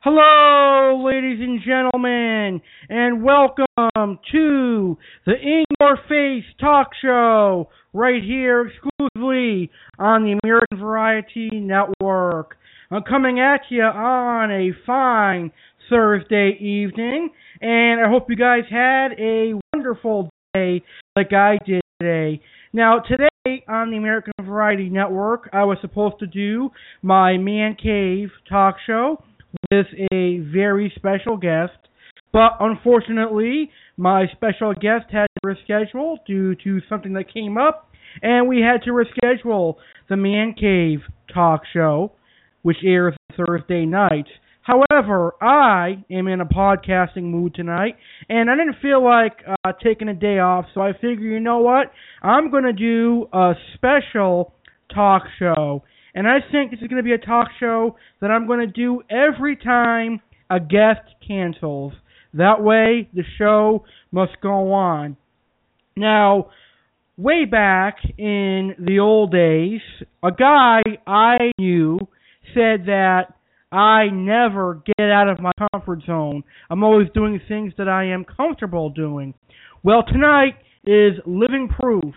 Hello, ladies and gentlemen, and welcome to the In Your Face Talk Show right here exclusively on the American Variety Network. I'm coming at you on a fine Thursday evening, and I hope you guys had a wonderful day like I did today. Now, today on the American Variety Network, I was supposed to do my Man Cave talk show with a very special guest. But unfortunately, my special guest had to reschedule due to something that came up, and we had to reschedule the Man Cave talk show, which airs Thursday night. However, I am in a podcasting mood tonight, and I didn't feel like uh, taking a day off, so I figure, you know what? I'm going to do a special talk show. And I think this is going to be a talk show that I'm going to do every time a guest cancels. That way, the show must go on. Now, way back in the old days, a guy I knew said that I never get out of my comfort zone. I'm always doing things that I am comfortable doing. Well, tonight is living proof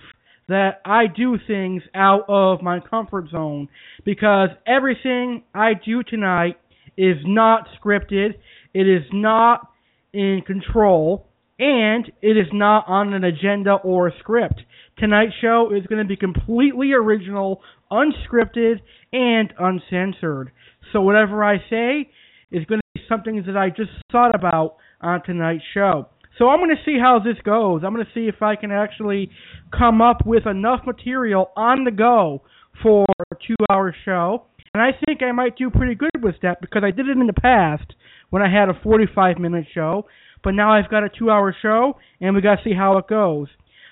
that I do things out of my comfort zone because everything I do tonight is not scripted, it is not in control, and it is not on an agenda or a script. Tonight's show is going to be completely original, unscripted, and uncensored. So whatever I say is going to be something that I just thought about on tonight's show. So I'm going to see how this goes. I'm going to see if I can actually come up with enough material on the go for a two hour show. And I think I might do pretty good with that because I did it in the past when I had a 45 minute show. But now I've got a two hour show and we got to see how it goes.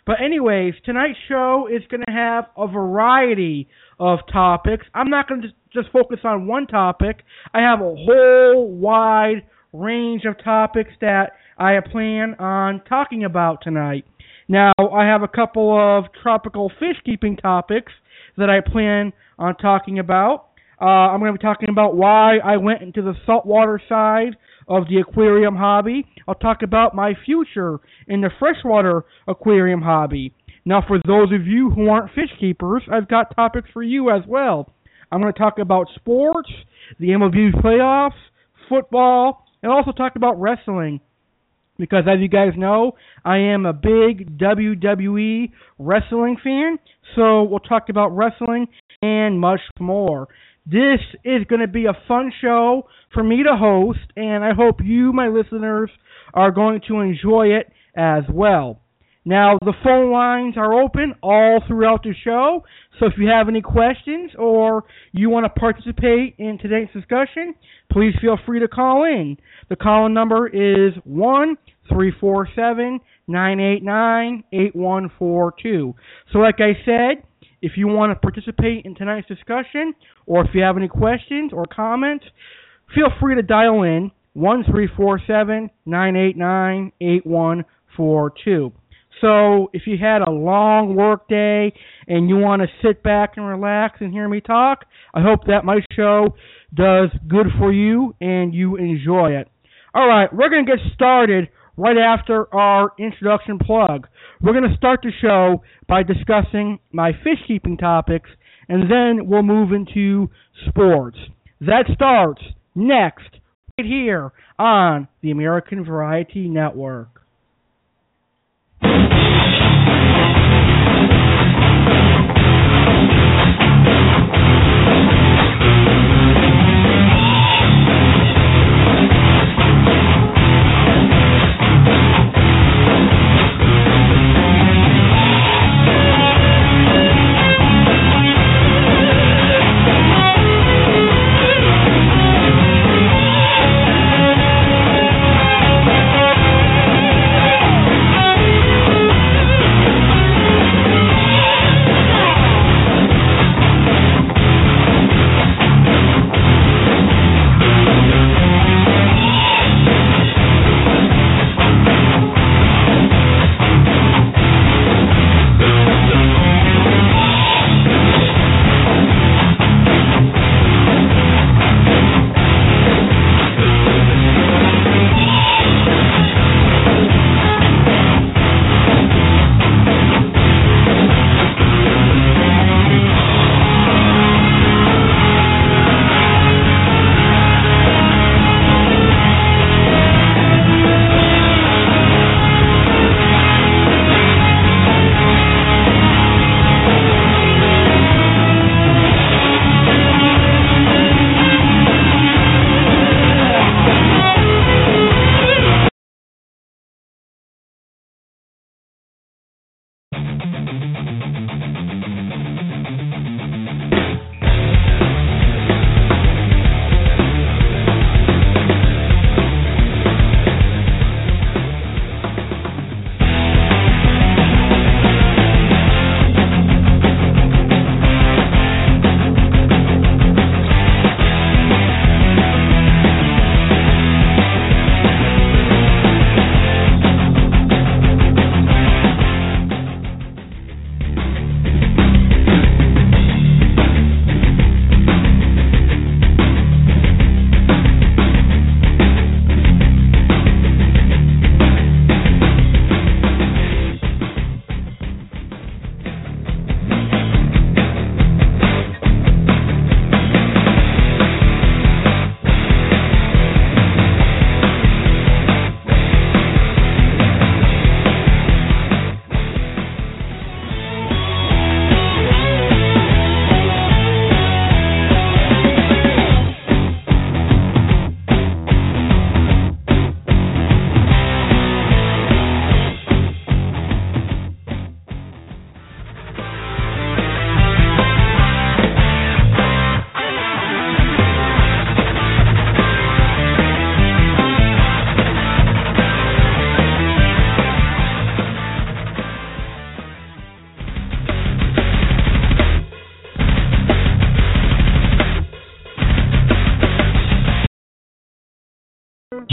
But, anyways, tonight's show is going to have a variety of topics. I'm not going to just focus on one topic, I have a whole wide range of topics that I plan on talking about tonight. Now, I have a couple of tropical fish keeping topics that I plan on talking about. Uh, I'm going to be talking about why I went into the saltwater side of the aquarium hobby. I'll talk about my future in the freshwater aquarium hobby. Now, for those of you who aren't fish keepers, I've got topics for you as well. I'm going to talk about sports, the MLB playoffs, football, and also talk about wrestling because as you guys know, I am a big WWE wrestling fan. So we'll talk about wrestling and much more. This is going to be a fun show for me to host, and I hope you, my listeners, are going to enjoy it as well. Now, the phone lines are open all throughout the show, so if you have any questions or you want to participate in today's discussion, please feel free to call in. The call in number is 1 347 989 8142. So, like I said, if you want to participate in tonight's discussion, or if you have any questions or comments, feel free to dial in 1 347 989 8142. So, if you had a long work day and you want to sit back and relax and hear me talk, I hope that my show does good for you and you enjoy it. All right, we're going to get started right after our introduction plug. We're going to start the show by discussing my fish keeping topics, and then we'll move into sports. That starts next, right here on the American Variety Network.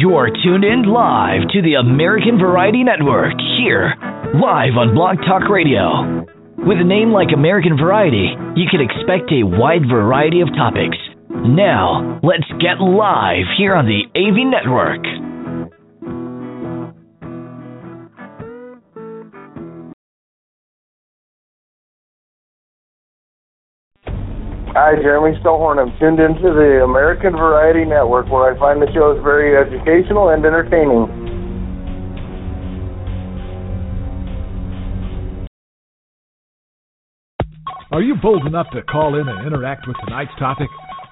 You are tuned in live to the American Variety Network here, live on Blog Talk Radio. With a name like American Variety, you can expect a wide variety of topics. Now, let's get live here on the AV Network. Hi, Jeremy Stillhorn. I'm tuned into the American Variety Network where I find the shows very educational and entertaining. Are you bold enough to call in and interact with tonight's topic?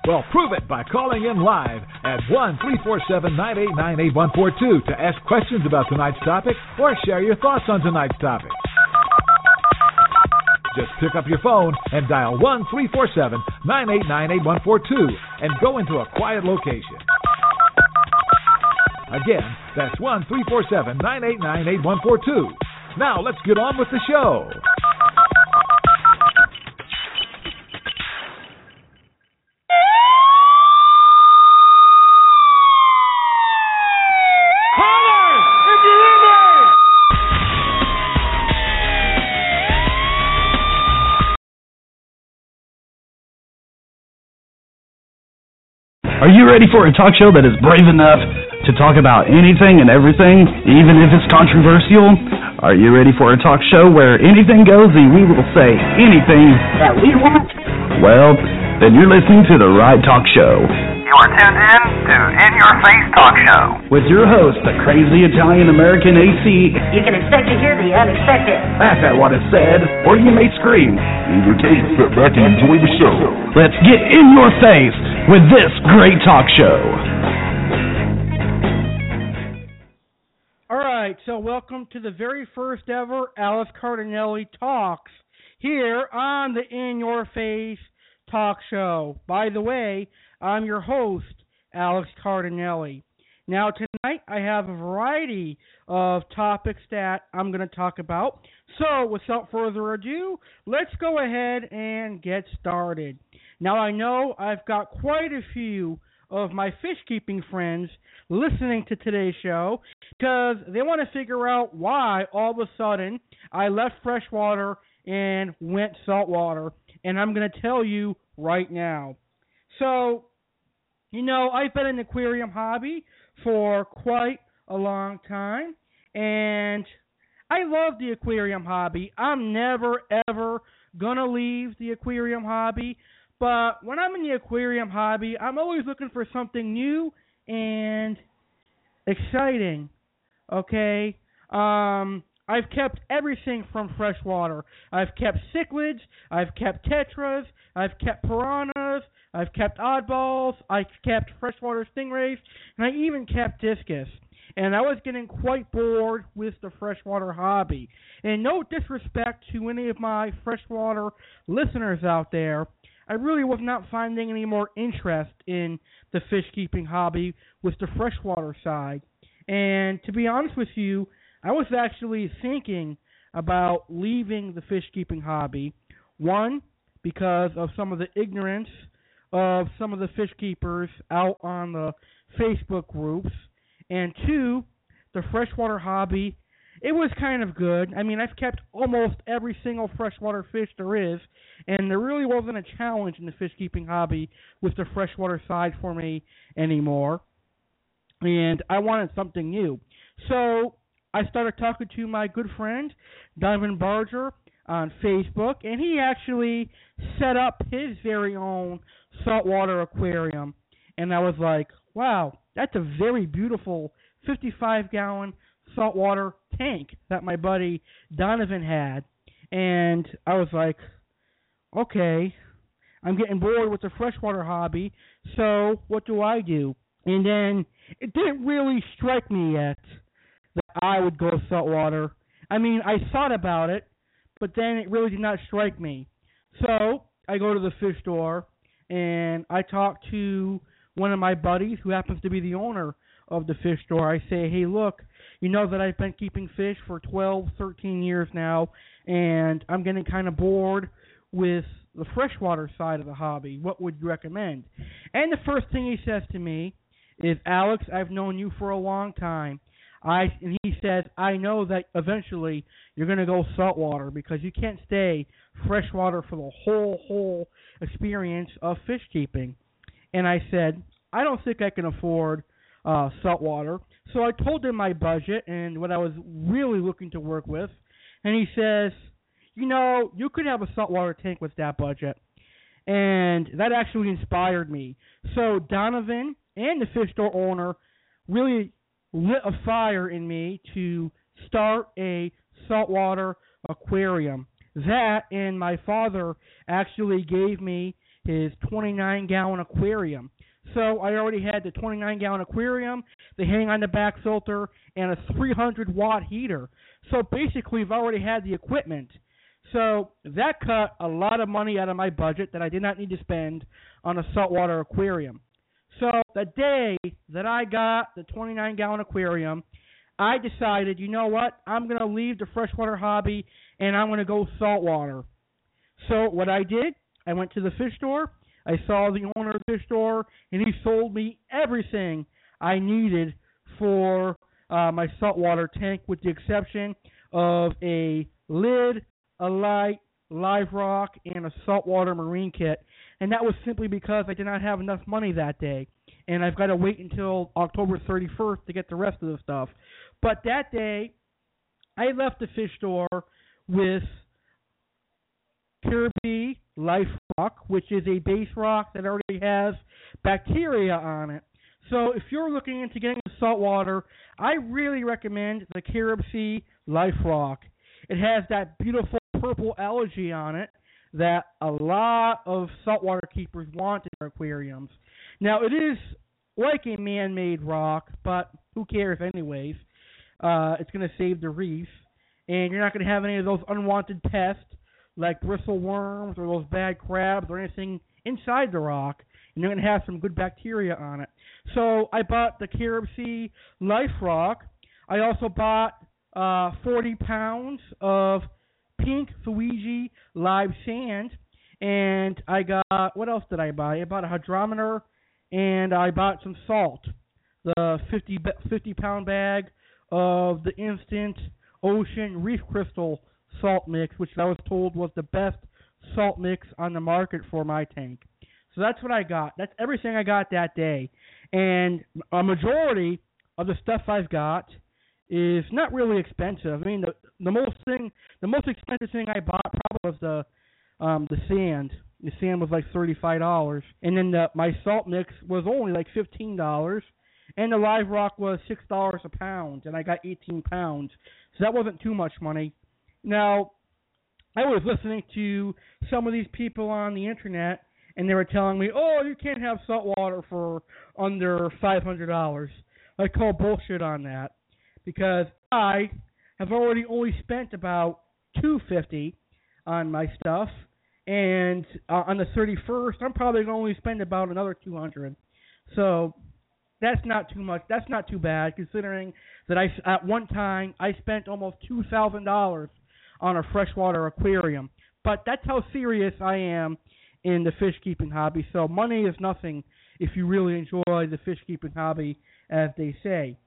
Well, prove it by calling in live at 1 347 989 8142 to ask questions about tonight's topic or share your thoughts on tonight's topic. Just pick up your phone and dial 1 347 989 8142 and go into a quiet location. Again, that's 1 347 989 8142. Now let's get on with the show. Are you ready for a talk show that is brave enough to talk about anything and everything, even if it's controversial? Are you ready for a talk show where anything goes and we will say anything that we want? Well, then you're listening to the right talk show. You are tuned in to In Your Face Talk Show. With your host, the crazy Italian American AC. You can expect to hear the unexpected. Laugh at what is said, or you may scream. In your case, sit back and enjoy the show. Let's get in your face with this great talk show. All right, so welcome to the very first ever Alex Cardinale Talks here on the In Your Face Talk Show. By the way, I'm your host, Alex Cardinale. Now, tonight I have a variety of topics that I'm going to talk about. So, without further ado, let's go ahead and get started. Now, I know I've got quite a few of my fish keeping friends listening to today's show because they want to figure out why all of a sudden I left freshwater and went saltwater. And I'm going to tell you right now. So, you know, I've been in the aquarium hobby for quite a long time, and I love the aquarium hobby. I'm never, ever going to leave the aquarium hobby. But when I'm in the aquarium hobby, I'm always looking for something new and exciting. Okay? Um I've kept everything from freshwater. I've kept cichlids, I've kept tetras, I've kept piranhas, I've kept oddballs, I've kept freshwater stingrays, and I even kept discus. And I was getting quite bored with the freshwater hobby. And no disrespect to any of my freshwater listeners out there, I really was not finding any more interest in the fish keeping hobby with the freshwater side. And to be honest with you, I was actually thinking about leaving the fish keeping hobby. One, because of some of the ignorance of some of the fish keepers out on the Facebook groups. And two, the freshwater hobby. It was kind of good. I mean, I've kept almost every single freshwater fish there is, and there really wasn't a challenge in the fish keeping hobby with the freshwater side for me anymore. And I wanted something new. So I started talking to my good friend Donovan Barger on Facebook, and he actually set up his very own saltwater aquarium. And I was like, wow, that's a very beautiful 55 gallon saltwater tank that my buddy Donovan had. And I was like, okay, I'm getting bored with the freshwater hobby, so what do I do? And then it didn't really strike me yet that I would go saltwater. I mean, I thought about it, but then it really did not strike me. So I go to the fish store and I talk to one of my buddies who happens to be the owner of the fish store. I say, hey, look, you know that I've been keeping fish for 12, 13 years now, and I'm getting kind of bored with the freshwater side of the hobby. What would you recommend? And the first thing he says to me is Alex, I've known you for a long time. I and he says, I know that eventually you're going to go saltwater because you can't stay freshwater for the whole whole experience of fish keeping. And I said, I don't think I can afford uh saltwater. So I told him my budget and what I was really looking to work with. And he says, "You know, you could have a saltwater tank with that budget." And that actually inspired me. So Donovan and the fish store owner really lit a fire in me to start a saltwater aquarium. That and my father actually gave me his 29 gallon aquarium. So I already had the 29 gallon aquarium, the hang on the back filter, and a 300 watt heater. So basically, I've already had the equipment. So that cut a lot of money out of my budget that I did not need to spend on a saltwater aquarium. So the day that I got the 29 gallon aquarium, I decided, you know what? I'm going to leave the freshwater hobby and I'm going to go saltwater. So what I did, I went to the fish store. I saw the owner of the fish store, and he sold me everything I needed for uh, my saltwater tank, with the exception of a lid, a light, live rock, and a saltwater marine kit. And that was simply because I did not have enough money that day. And I've got to wait until October 31st to get the rest of the stuff. But that day, I left the fish store with Carib Sea Life Rock, which is a base rock that already has bacteria on it. So if you're looking into getting salt water, I really recommend the Carib Life Rock. It has that beautiful purple algae on it that a lot of saltwater keepers want in their aquariums. Now it is like a man-made rock, but who cares anyways? Uh, it's going to save the reef, and you're not going to have any of those unwanted pests like bristle worms or those bad crabs or anything inside the rock, and you're going to have some good bacteria on it. So I bought the Carib Sea Life Rock. I also bought uh, 40 pounds of pink Fiji live sand, and I got what else did I buy? I bought a hydrometer, and I bought some salt. The 50 50 pound bag of the instant ocean reef crystal salt mix, which I was told was the best salt mix on the market for my tank. So that's what I got. That's everything I got that day. And a majority of the stuff I've got is not really expensive. I mean, the the most thing, the most expensive thing I bought probably was the um the sand. The sand was like thirty five dollars, and then the my salt mix was only like fifteen dollars, and the live rock was six dollars a pound, and I got eighteen pounds, so that wasn't too much money. Now, I was listening to some of these people on the internet, and they were telling me, "Oh, you can't have salt water for under five hundred dollars." I call bullshit on that because I have already only spent about two fifty on my stuff, and uh, on the thirty first, I'm probably going to only spend about another two hundred. So that's not too much. That's not too bad considering that I at one time I spent almost two thousand dollars on a freshwater aquarium. But that's how serious I am in the fish keeping hobby. So money is nothing if you really enjoy the fish keeping hobby, as they say.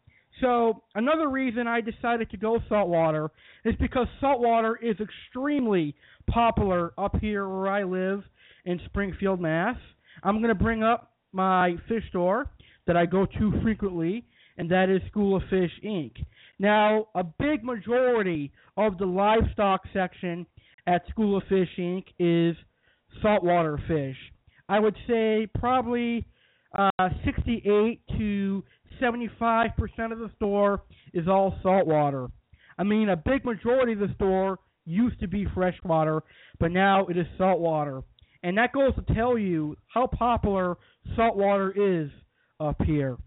So another reason I decided to go saltwater is because saltwater is extremely popular up here where I live in Springfield, Mass. I'm going to bring up my fish store that I go to frequently, and that is School of Fish Inc. Now, a big majority of the livestock section at School of Fish Inc. is saltwater fish. I would say probably uh, 68 to 75 percent of the store is all saltwater. I mean, a big majority of the store used to be freshwater, but now it is saltwater. And that goes to tell you how popular saltwater is up here.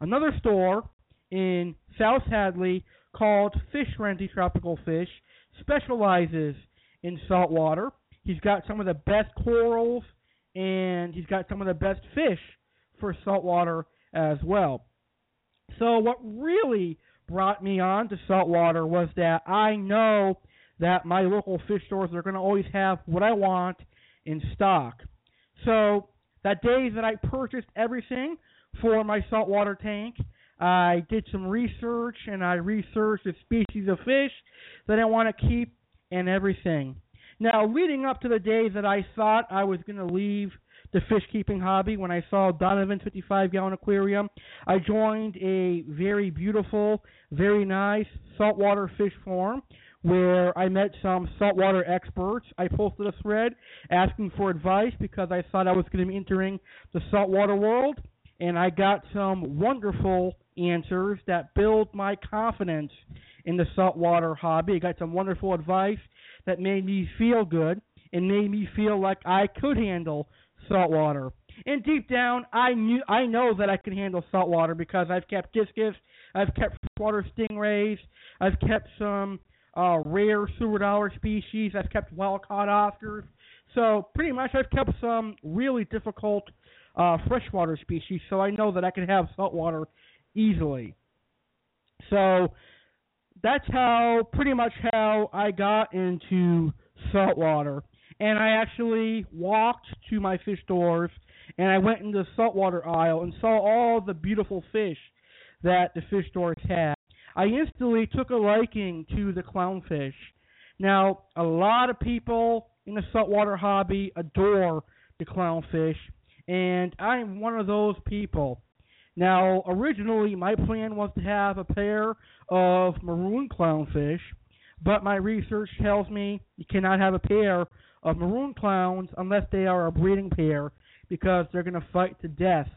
Another store in South Hadley called Fish Frenzy Tropical Fish specializes in saltwater. He's got some of the best corals and he's got some of the best fish for saltwater as well. So what really brought me on to saltwater was that I know that my local fish stores are going to always have what I want in stock. So that day that I purchased everything for my saltwater tank. I did some research and I researched the species of fish that I want to keep and everything. Now, leading up to the day that I thought I was going to leave the fish keeping hobby, when I saw Donovan's 55 gallon aquarium, I joined a very beautiful, very nice saltwater fish farm where I met some saltwater experts. I posted a thread asking for advice because I thought I was going to be entering the saltwater world, and I got some wonderful answers that build my confidence in the saltwater hobby. I got some wonderful advice that made me feel good and made me feel like I could handle saltwater. And deep down, I knew I know that I can handle saltwater because I've kept discus, I've kept water stingrays, I've kept some uh, rare silver dollar species, I've kept wild caught Oscars. So pretty much, I've kept some really difficult uh, freshwater species. So I know that I can have saltwater easily. So that's how pretty much how I got into saltwater. And I actually walked to my fish stores and I went into the saltwater aisle and saw all the beautiful fish that the fish stores had. I instantly took a liking to the clownfish. Now, a lot of people in the saltwater hobby adore the clownfish, and I'm one of those people. Now, originally, my plan was to have a pair of maroon clownfish, but my research tells me you cannot have a pair of maroon clowns unless they are a breeding pair because they're going to fight to death.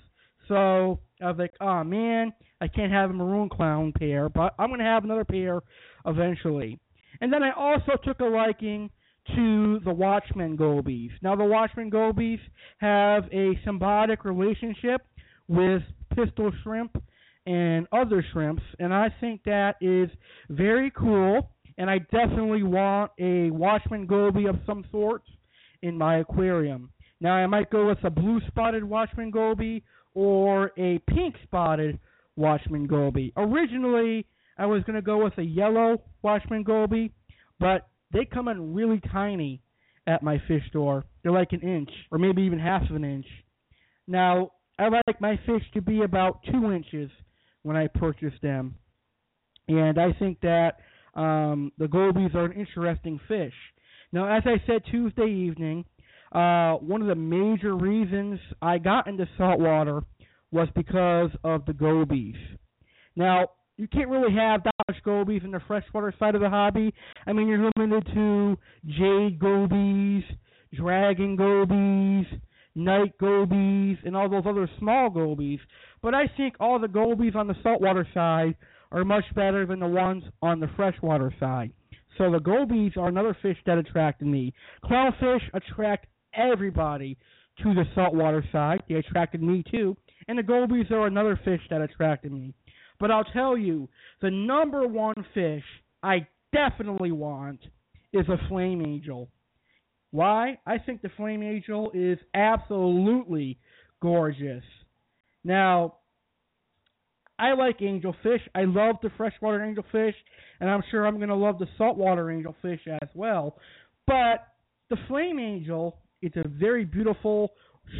So I was like, oh man, I can't have a maroon clown pair, but I'm going to have another pair eventually. And then I also took a liking to the Watchman gobies. Now, the Watchman gobies have a symbiotic relationship with pistol shrimp and other shrimps, and I think that is very cool. And I definitely want a Watchman goby of some sort in my aquarium. Now, I might go with a blue spotted Watchman goby or a pink spotted Watchman goby. Originally, I was going to go with a yellow Watchman goby, but they come in really tiny at my fish store. They're like an inch, or maybe even half of an inch. Now, I like my fish to be about two inches when I purchase them, and I think that um, the gobies are an interesting fish. Now, as I said Tuesday evening, uh, one of the major reasons I got into saltwater was because of the gobies. Now, you can't really have much gobies in the freshwater side of the hobby. I mean, you're limited to jade gobies, dragon gobies, knight gobies, and all those other small gobies. But I think all the gobies on the saltwater side are much better than the ones on the freshwater side. So the gobies are another fish that attracted me. Clownfish attract everybody to the saltwater side. They attracted me too. And the gobies are another fish that attracted me. But I'll tell you, the number one fish I definitely want is a flame angel. Why? I think the flame angel is absolutely gorgeous. Now, I like angelfish. I love the freshwater angelfish, and I'm sure I'm going to love the saltwater angelfish as well. But the flame angel, it's a very beautiful,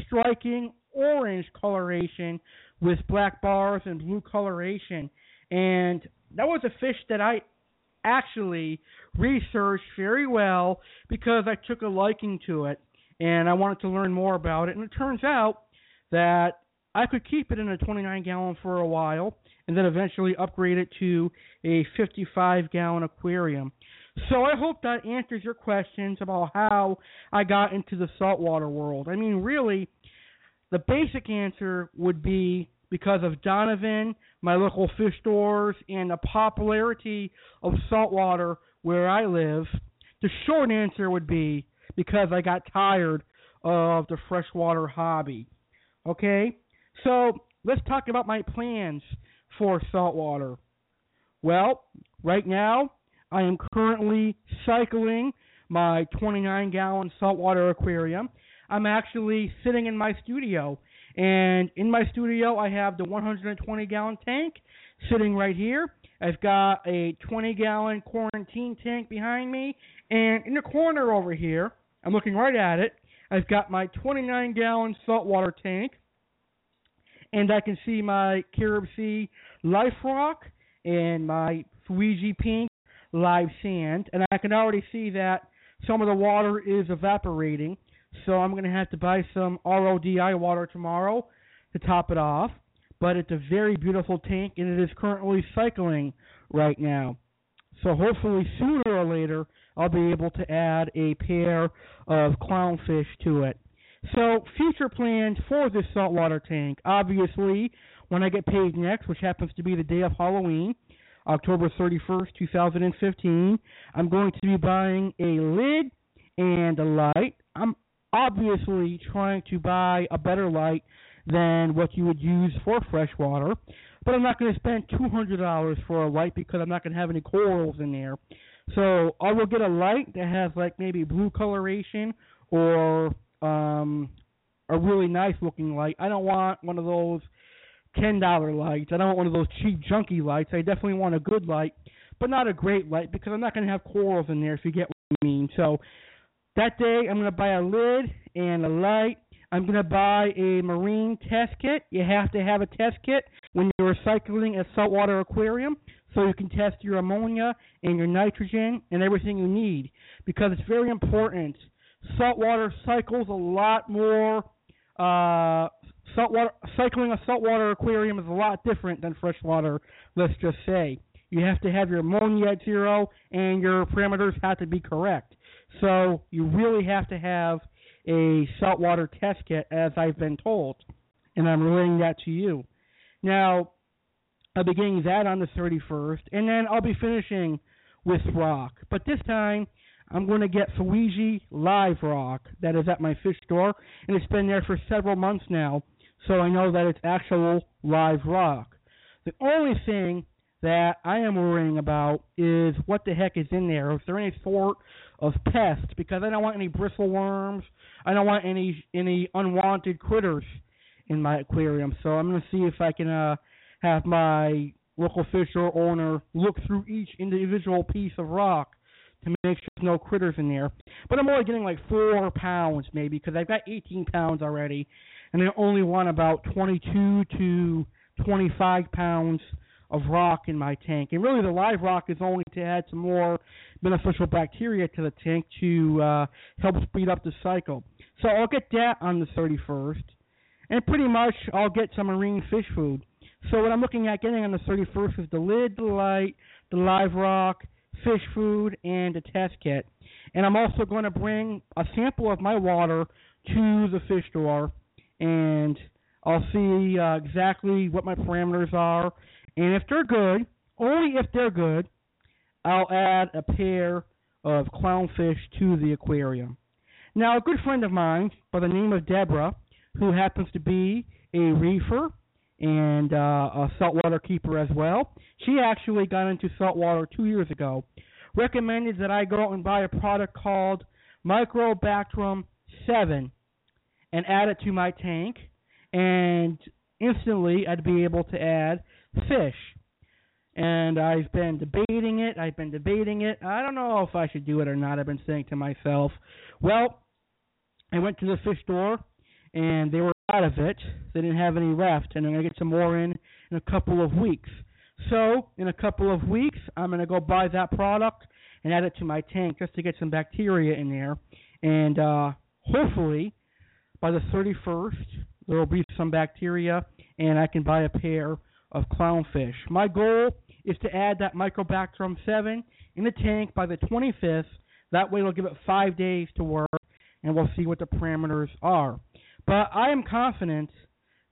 striking orange coloration with black bars and blue coloration. And that was a fish that I actually researched very well because I took a liking to it and I wanted to learn more about it. And it turns out that I could keep it in a 29 gallon for a while and then eventually upgrade it to a 55 gallon aquarium. So I hope that answers your questions about how I got into the saltwater world. I mean, really, the basic answer would be because of Donovan, my local fish stores, and the popularity of saltwater where I live. The short answer would be because I got tired of the freshwater hobby. Okay? So, let's talk about my plans for saltwater. Well, right now, I am currently cycling my 29 gallon saltwater aquarium. I'm actually sitting in my studio, and in my studio, I have the 120 gallon tank sitting right here. I've got a 20 gallon quarantine tank behind me, and in the corner over here, I'm looking right at it. I've got my 29 gallon saltwater tank, and I can see my Carib Sea Life Rock and my Fiji Pink Live Sand, and I can already see that some of the water is evaporating. So I'm going to have to buy some RODI water tomorrow to top it off. But it's a very beautiful tank, and it is currently cycling right now. So hopefully sooner or later I'll be able to add a pair of clownfish to it. So future plans for this saltwater tank. Obviously, when I get paid next, which happens to be the day of Halloween, October 31st, 2015, I'm going to be buying a lid and a light. I'm obviously trying to buy a better light than what you would use for freshwater. But I'm not going to spend $200 for a light because I'm not going to have any corals in there. So I will get a light that has like maybe blue coloration or um a really nice looking light. I don't want one of those ten dollar lights. I don't want one of those cheap junky lights. I definitely want a good light, but not a great light because I'm not going to have corals in there if you get what I mean. So that day I'm going to buy a lid and a light. I'm going to buy a marine test kit. You have to have a test kit when you're recycling a saltwater aquarium so you can test your ammonia and your nitrogen and everything you need because it's very important. Saltwater cycles a lot more uh saltwater cycling a saltwater aquarium is a lot different than freshwater, let's just say. You have to have your ammonia at zero and your parameters have to be correct. So you really have to have a saltwater test kit as I've been told. And I'm relaying that to you. Now, I'll be getting that on the 31st, and then I'll be finishing with rock. But this time, I'm going to get Fiji Live Rock that is at my fish store, and it's been there for several months now, so I know that it's actual live rock. The only thing that I am worrying about is what the heck is in there. If there any sort of pest, because I don't want any bristle worms. I don't want any any unwanted critters in my aquarium. So I'm going to see if I can uh, have my local fish store owner look through each individual piece of rock to make sure there's no critters in there. But I'm only getting like four pounds maybe because I've got 18 pounds already, and I only want about 22 to 25 pounds of rock in my tank. And really, the live rock is only to add some more beneficial bacteria to the tank to uh, help speed up the cycle. So I'll get that on the 31st, and pretty much I'll get some marine fish food. So what I'm looking at getting on the 31st is the lid, the light, the live rock, fish food, and a test kit. And I'm also going to bring a sample of my water to the fish store, and I'll see uh, exactly what my parameters are. And if they're good, only if they're good, I'll add a pair of clownfish to the aquarium. Now, a good friend of mine by the name of Deborah, who happens to be a reefer and uh, a saltwater keeper as well. She actually got into saltwater two years ago. Recommended that I go out and buy a product called Microbacterium 7 and add it to my tank, and instantly I'd be able to add fish. And I've been debating it. I've been debating it. I don't know if I should do it or not. I've been saying to myself, well, I went to the fish store and they were out of it. They didn't have any left, and I'm going to get some more in in a couple of weeks. So, in a couple of weeks, I'm going to go buy that product and add it to my tank just to get some bacteria in there. And uh, hopefully, by the 31st, there will be some bacteria, and I can buy a pair of clownfish. My goal is to add that MicroBacter7 in the tank by the 25th. That way, it'll give it five days to work, and we'll see what the parameters are. But I am confident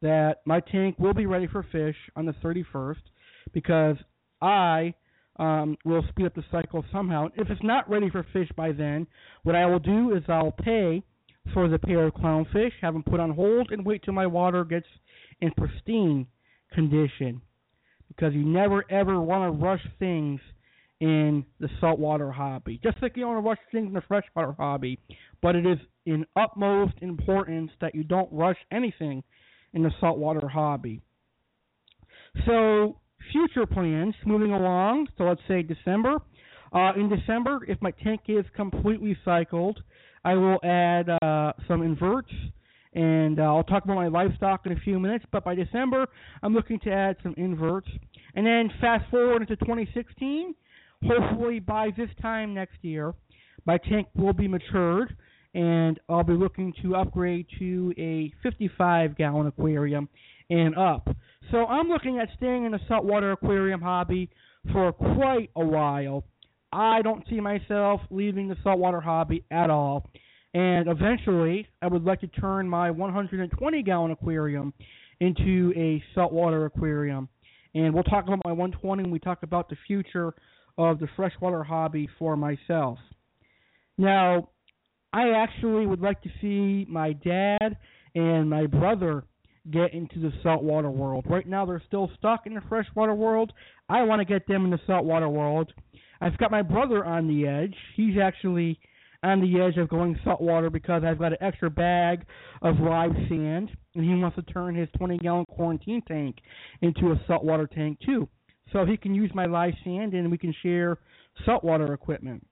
that my tank will be ready for fish on the 31st because I um, will speed up the cycle somehow. If it's not ready for fish by then, what I will do is I'll pay for the pair of clownfish, have them put on hold, and wait till my water gets in pristine condition. Because you never ever want to rush things in the saltwater hobby. Just like you don't want to rush things in the freshwater hobby. But it is in utmost importance that you don't rush anything in the saltwater hobby. So, future plans moving along. So, let's say December. Uh, in December, if my tank is completely cycled, I will add uh, some inverts and uh, I'll talk about my livestock in a few minutes. But by December, I'm looking to add some inverts, and then fast forward into 2016. Hopefully, by this time next year, my tank will be matured, and I'll be looking to upgrade to a 55 gallon aquarium and up. So I'm looking at staying in the saltwater aquarium hobby for quite a while. I don't see myself leaving the saltwater hobby at all. And eventually, I would like to turn my 120 gallon aquarium into a saltwater aquarium. And we'll talk about my 120 when we talk about the future of the freshwater hobby for myself. Now, I actually would like to see my dad and my brother get into the saltwater world. Right now, they're still stuck in the freshwater world. I want to get them in the saltwater world. I've got my brother on the edge. He's actually on the edge of going saltwater because I've got an extra bag of live sand, and he wants to turn his 20 gallon quarantine tank into a saltwater tank too. So he can use my live sand, and we can share saltwater equipment.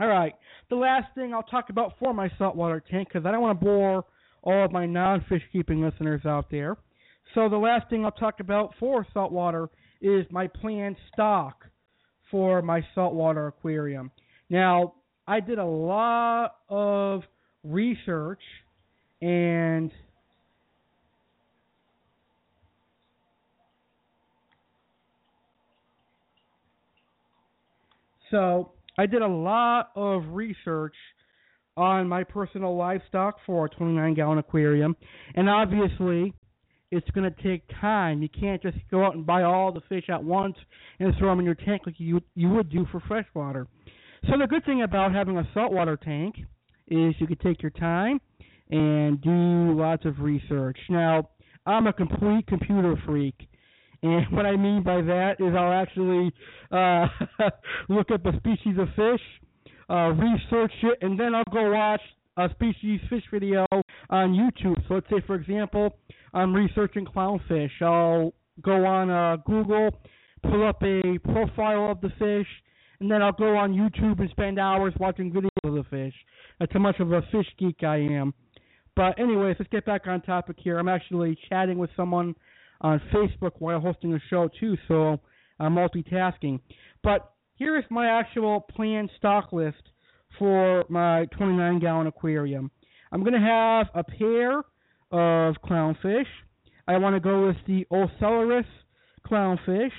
All right, the last thing I'll talk about for my saltwater tank because I don't want to bore all of my non-fish keeping listeners out there. So the last thing I'll talk about for saltwater is my planned stock for my saltwater aquarium. Now, I did a lot of research and so I did a lot of research on my personal livestock for a 29 gallon aquarium, and obviously it's going to take time. You can't just go out and buy all the fish at once and throw them in your tank like you you would do for freshwater. So the good thing about having a saltwater tank is you can take your time and do lots of research. Now, I'm a complete computer freak. And what I mean by that is I'll actually uh, look up a species of fish, uh, research it, and then I'll go watch a species fish video on YouTube. So let's say, for example, I'm researching clownfish. I'll go on uh, Google, pull up a profile of the fish, and then I'll go on YouTube and spend hours watching videos of the fish. That's how much of a fish geek I am. But anyways, let's get back on topic here. I'm actually chatting with someone on Facebook while hosting a show too, so I'm multitasking. But here is my actual planned stock list for my 29 gallon aquarium. I'm going to have a pair of clownfish. I want to go with the Ocellaris clownfish,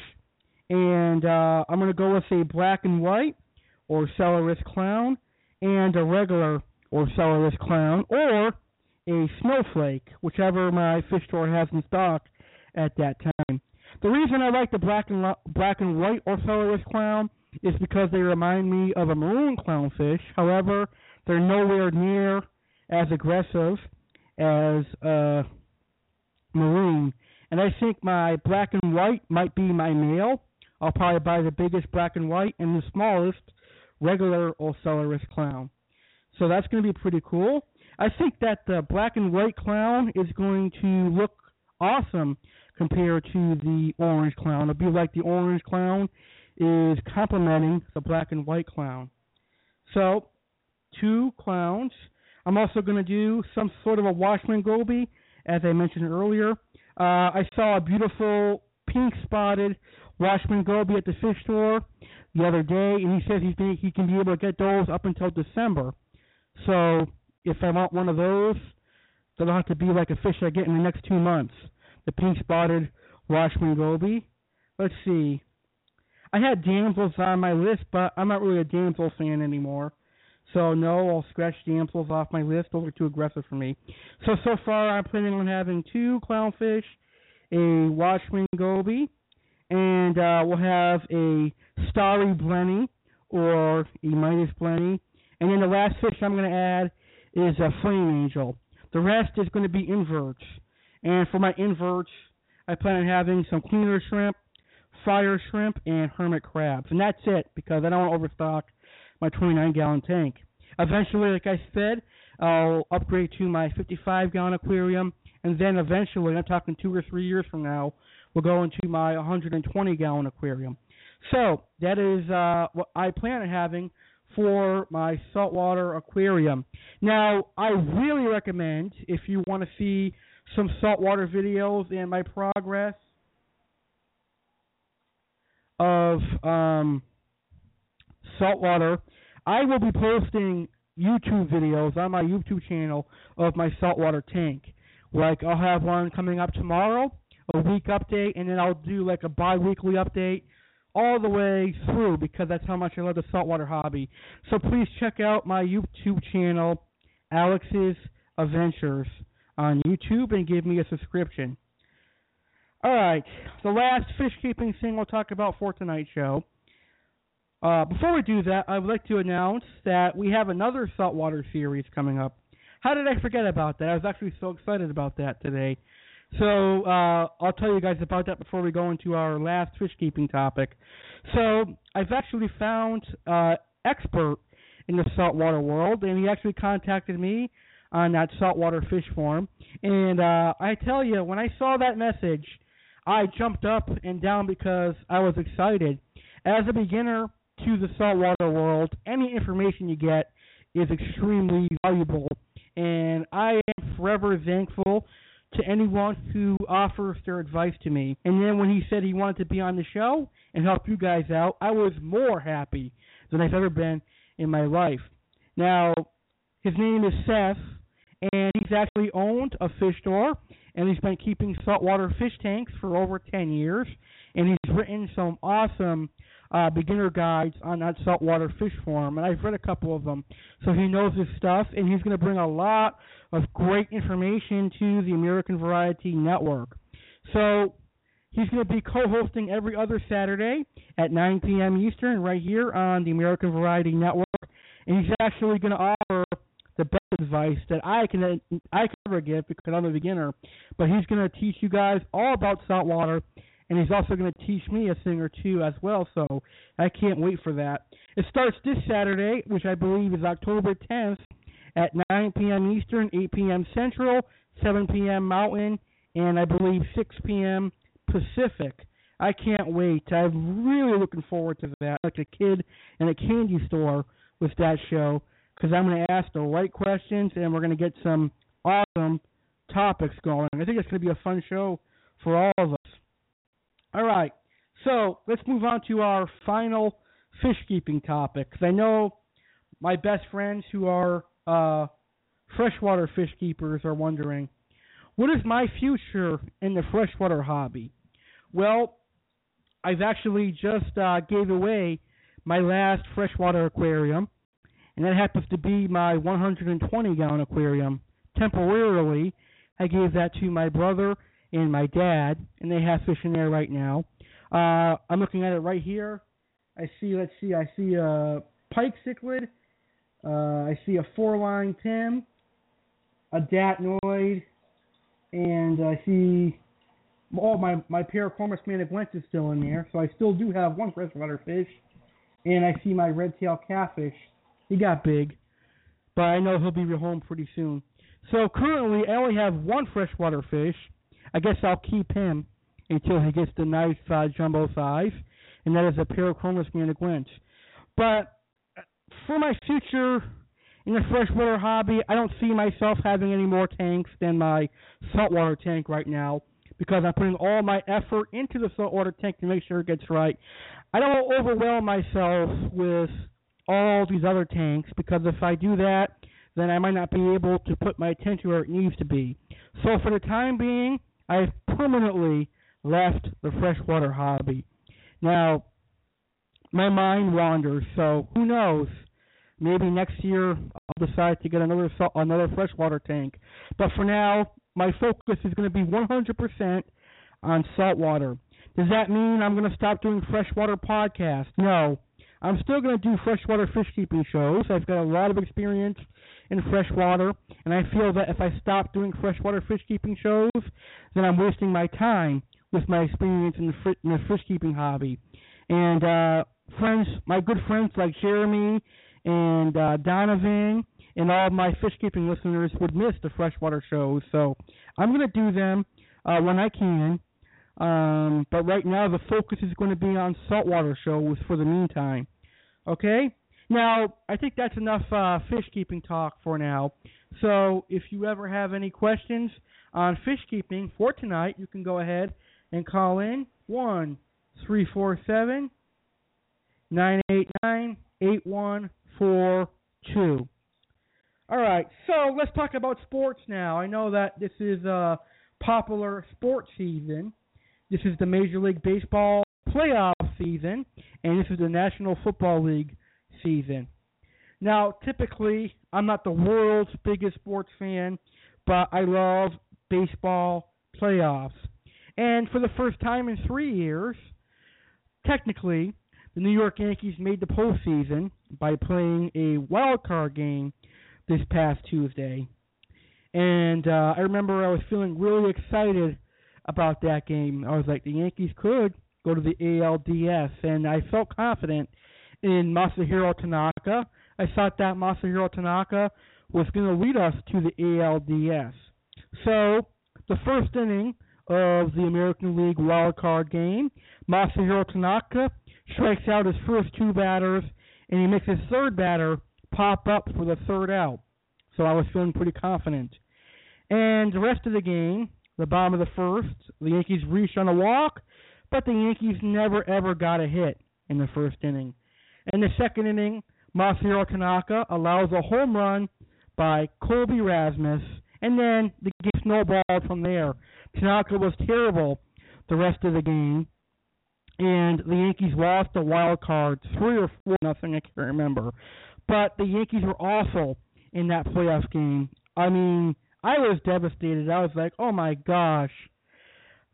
and uh, I'm going to go with a black and white or Ocellaris clown and a regular or Ocellaris clown, or a snowflake, whichever my fish store has in stock at that time. The reason I like the black and black and white Ocellaris clown is because they remind me of a maroon clownfish. However, they're nowhere near as aggressive as uh, maroon. And I think my black and white might be my male. I'll probably buy the biggest black and white and the smallest regular Ocellaris clown. So that's going to be pretty cool. I think that the black and white clown is going to look awesome compared to the orange clown. It'll be like the orange clown is complementing the black and white clown. So, two clowns. I'm also going to do some sort of a watchman goby, as I mentioned earlier. Uh, I saw a beautiful pink spotted watchman goby at the fish store the other day, and he says he's been, he can be able to get those up until December. So, if I want one of those, that'll have to be like a fish I get in the next two months. The pink spotted watchman goby. Let's see. I had damsels on my list, but I'm not really a damsel fan anymore. So no, I'll scratch damsels off my list. Those are too aggressive for me. So so far, I'm planning on having two clownfish, a watchman goby, and uh, we'll have a starry blenny or a Midas blenny. And then the last fish I'm going to add is a flame angel. The rest is going to be inverts. And for my inverts, I plan on having some cleaner shrimp, fire shrimp, and hermit crabs. And that's it because I don't want to overstock my 29 gallon tank. Eventually, like I said, I'll upgrade to my 55 gallon aquarium, and then eventually, I'm talking two or three years from now, we'll go into my 120 gallon aquarium. So that is uh, what I plan on having for my saltwater aquarium. Now, I really recommend if you want to see some saltwater videos and my progress of um, saltwater, I will be posting YouTube videos on my YouTube channel of my saltwater tank. Like I'll have one coming up tomorrow, a week update, and then I'll do like a bi-weekly update all the way through because that's how much I love the saltwater hobby. So please check out my YouTube channel, Alex's Adventures, on YouTube and give me a subscription. All right, the last fish keeping thing we'll talk about for tonight's show. Uh, before we do that, I would like to announce that we have another saltwater series coming up. How did I forget about that? I was actually so excited about that today. So uh, I'll tell you guys about that before we go into our last fish keeping topic. So I've actually found uh, expert in the saltwater world, and he actually contacted me on that saltwater fish forum. And uh, I tell you, when I saw that message, I jumped up and down because I was excited. As a beginner to the saltwater world, any information you get is extremely valuable, and I am forever thankful to anyone who offers their advice to me. And then when he said he wanted to be on the show and help you guys out, I was more happy than I've ever been in my life. Now, his name is Seth, and he's actually owned a fish store, and he's been keeping saltwater fish tanks for over 10 years, and he's written some awesome uh, beginner guides on that saltwater fish forum, and I've read a couple of them. So he knows his stuff, and he's going to bring a lot of great information to the American Variety Network. So he's going to be co-hosting every other Saturday at 9 p.m. Eastern, right here on the American Variety Network, and he's actually going to offer the best advice that I can I can ever give because I'm a beginner. But he's going to teach you guys all about saltwater and he's also going to teach me a thing or two as well. So I can't wait for that. It starts this Saturday, which I believe is October 10th, at 9 p.m. Eastern, 8 p.m. Central, 7 p.m. Mountain, and I believe 6 p.m. Pacific. I can't wait. I'm really looking forward to that. Like a kid in a candy store with that show because I'm going to ask the right questions and we're going to get some awesome topics going. I think it's going to be a fun show for all of us. All right. So let's move on to our final fish keeping topic. Because I know my best friends who are uh, freshwater fish keepers are wondering, what is my future in the freshwater hobby? Well, I've actually just uh, gave away my last freshwater aquarium, and that happens to be my 120 gallon aquarium. Temporarily, I gave that to my brother and my dad, and they have fish in there right now. Uh, I'm looking at it right here. I see, let's see, I see a pike cichlid. Uh, I see a four line Tim, a datnoid, and I see oh my my Parachromis managuensis is still in there, so I still do have one freshwater fish, and I see my red tail catfish. He got big, but I know he'll be home pretty soon. So currently, I only have one freshwater fish, I guess I'll keep him until he gets the nice uh, jumbo size, and that is a Parachromis managuensis. But uh, for my future in the freshwater hobby, I don't see myself having any more tanks than my saltwater tank right now because I'm putting all my effort into the saltwater tank to make sure it gets right. I don't overwhelm myself with all these other tanks because if I do that, then I might not be able to put my attention where it needs to be. So for the time being, I've permanently left the freshwater hobby. Now, my mind wanders, so who knows? Maybe next year I'll decide to get another another freshwater tank. But for now, my focus is going to be 100% on saltwater. Does that mean I'm going to stop doing freshwater podcasts? No. I'm still going to do freshwater fish keeping shows. I've got a lot of experience in freshwater, and I feel that if I stop doing freshwater fish keeping shows, then I'm wasting my time with my experience in the, fr- in the fish keeping hobby. And uh, friends, my good friends like Jeremy and uh, Donovan and all my fish keeping listeners would miss the freshwater shows. So I'm going to do them uh, when I can. Um, but right now the focus is going to be on saltwater shows for the meantime. Okay? Now, I think that's enough uh, fish keeping talk for now. So, if you ever have any questions on fish keeping for tonight, you can go ahead and call in one three four seven nine eight nine eight one four two. All right, so let's talk about sports now. I know that this is a popular sports season. This is the Major League Baseball playoff season, and this is the National Football League season. Now, typically, I'm not the world's biggest sports fan, but I love baseball playoffs. And for the first time in three years, technically, the New York Yankees made the postseason by playing a wild card game this past Tuesday. And uh, I remember I was feeling really excited about that game. I was like, the Yankees could go to the ALDS, and I felt confident in Masahiro Tanaka. I thought that Masahiro Tanaka was going to lead us to the ALDS. So, the first inning of the American League wild card game, Masahiro Tanaka strikes out his first two batters, and he makes his third batter pop up for the third out. So I was feeling pretty confident. And the rest of the game, the bottom of the first, the Yankees reached on a walk, but the Yankees never ever got a hit in the first inning. In the second inning, Masahiro Tanaka allows a home run by Colby Rasmus, and then the game snowballed from there. Tanaka was terrible the rest of the game, and the Yankees lost the wild card three or four nothing. I can't remember, but the Yankees were awful in that playoff game. I mean, I was devastated. I was like, oh my gosh.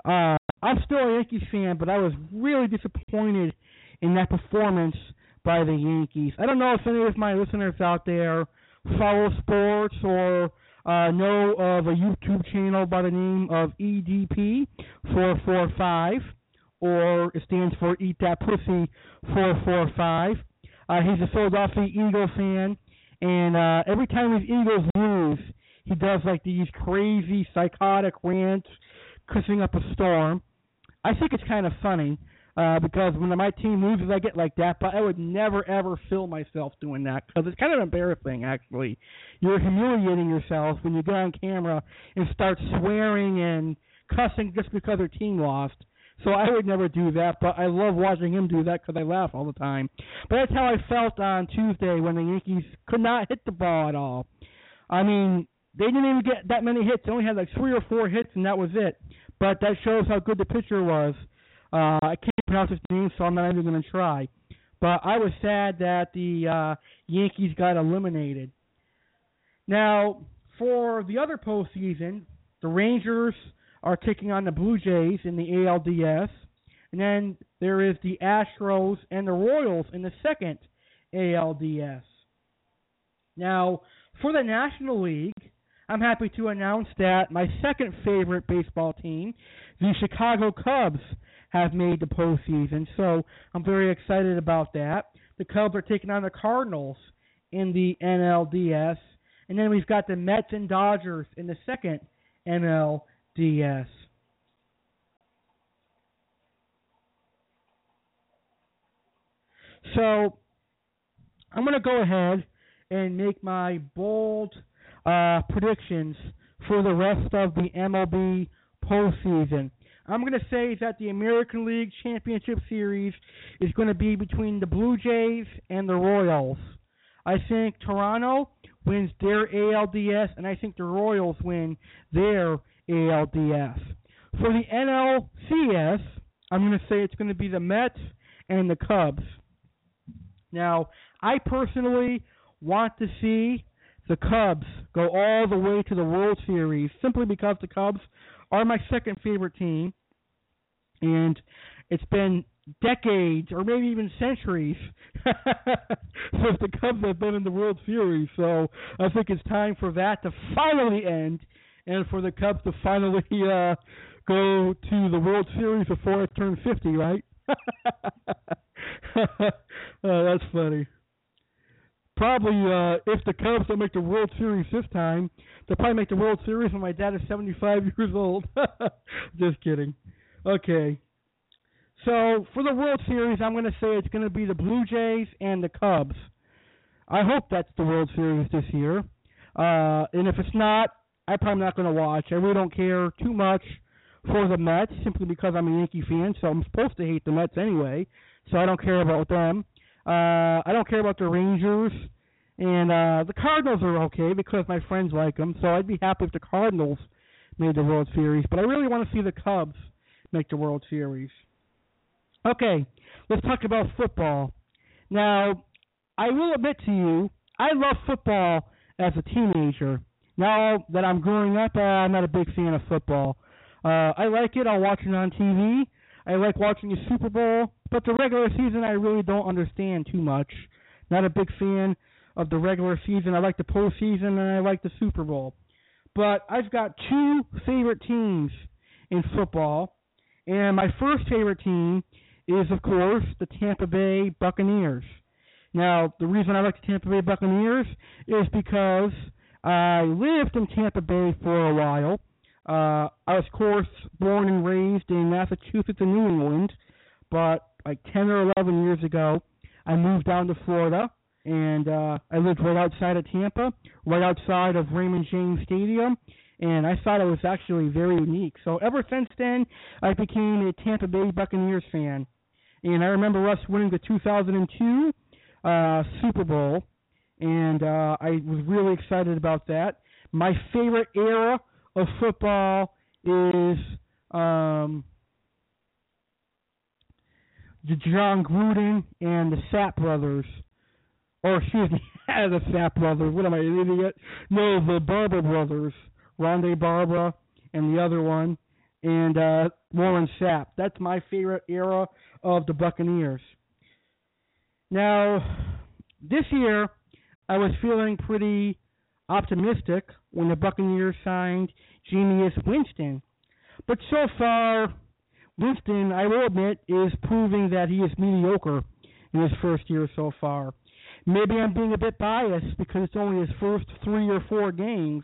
Uh, I'm still a Yankees fan, but I was really disappointed in that performance by the Yankees. I don't know if any of my listeners out there follow sports or uh, know of a YouTube channel by the name of EDP four four five, or it stands for Eat That Pussy four four five. Uh, he's a Philadelphia Eagles fan, and uh, every time his Eagles lose, he does like these crazy psychotic rants, cussing up a storm. I think it's kind of funny uh, because when my team loses, I get like that. But I would never ever feel myself doing that because it's kind of embarrassing. Actually, you're humiliating yourself when you get on camera and start swearing and cussing just because your team lost. So I would never do that, but I love watching him do that because I laugh all the time. But that's how I felt on Tuesday when the Yankees could not hit the ball at all. I mean, they didn't even get that many hits. They only had like three or four hits, and that was it. But that shows how good the pitcher was. Uh, I can't pronounce his name, so I'm not even going to try. But I was sad that the uh, Yankees got eliminated. Now, for the other postseason, the Rangers are taking on the Blue Jays in the ALDS, and then there is the Astros and the Royals in the second ALDS. Now, for the National League, I'm happy to announce that my second favorite baseball team, the Chicago Cubs, have made the postseason. So I'm very excited about that. The Cubs are taking on the Cardinals in the NLDS. And then we've got the Mets and Dodgers in the second NLDS. So I'm going to go ahead and make my bold uh, predictions for the rest of the MLB postseason. I'm going to say that the American League Championship Series is going to be between the Blue Jays and the Royals. I think Toronto wins their ALDS, and I think the Royals win their ALDS. For the NLCS, I'm going to say it's going to be the Mets and the Cubs. Now, I personally want to see the Cubs go all the way to the World Series simply because the Cubs are my second favorite team. And it's been decades or maybe even centuries since the Cubs have been in the World Series. So I think it's time for that to finally end and for the Cubs to finally uh, go to the World Series before I turn 50, right? oh, that's funny. Probably uh, if the Cubs don't make the World Series this time, they'll probably make the World Series when my dad is 75 years old. Just kidding. Okay. So for the World Series, I'm going to say it's going to be the Blue Jays and the Cubs. I hope that's the World Series this year. Uh, and if it's not, I'm probably not going to watch. I really don't care too much for the Mets simply because I'm a Yankee fan, so I'm supposed to hate the Mets anyway. So I don't care about them. Uh, I don't care about the Rangers. And uh, the Cardinals are okay because my friends like them, so I'd be happy if the Cardinals made the World Series. But I really want to see the Cubs make the World Series. Okay, let's talk about football. Now, I will admit to you, I love football as a teenager. Now that I'm growing up, uh, I'm not a big fan of football. Uh, I like it. I'll watch it on TV. I like watching the Super Bowl, but the regular season I really don't understand too much. Not a big fan of the regular season. I like the postseason and I like the Super Bowl. But I've got two favorite teams in football, and my first favorite team is, of course, the Tampa Bay Buccaneers. Now, the reason I like the Tampa Bay Buccaneers is because I lived in Tampa Bay for a while. Uh, I was, of course, born and raised in Massachusetts and New England, but like 10 or 11 years ago, I moved down to Florida, and uh, I lived right outside of Tampa, right outside of Raymond James Stadium, and I thought it was actually very unique. So ever since then, I became a Tampa Bay Buccaneers fan, and I remember us winning the 2002 uh, Super Bowl, and uh, I was really excited about that. My favorite era of football is um, the Jon Gruden and the Sapp brothers. Or excuse me, the Sapp brothers. What am I, an idiot? No, the Barber brothers. Rondé Barber and the other one. And uh, Warren Sapp. That's my favorite era of the Buccaneers. Now, this year, I was feeling pretty optimistic when the Buccaneers signed Jameis Winston. But so far, Winston, I will admit, is proving that he is mediocre in his first year so far. Maybe I'm being a bit biased because it's only his first three or four games,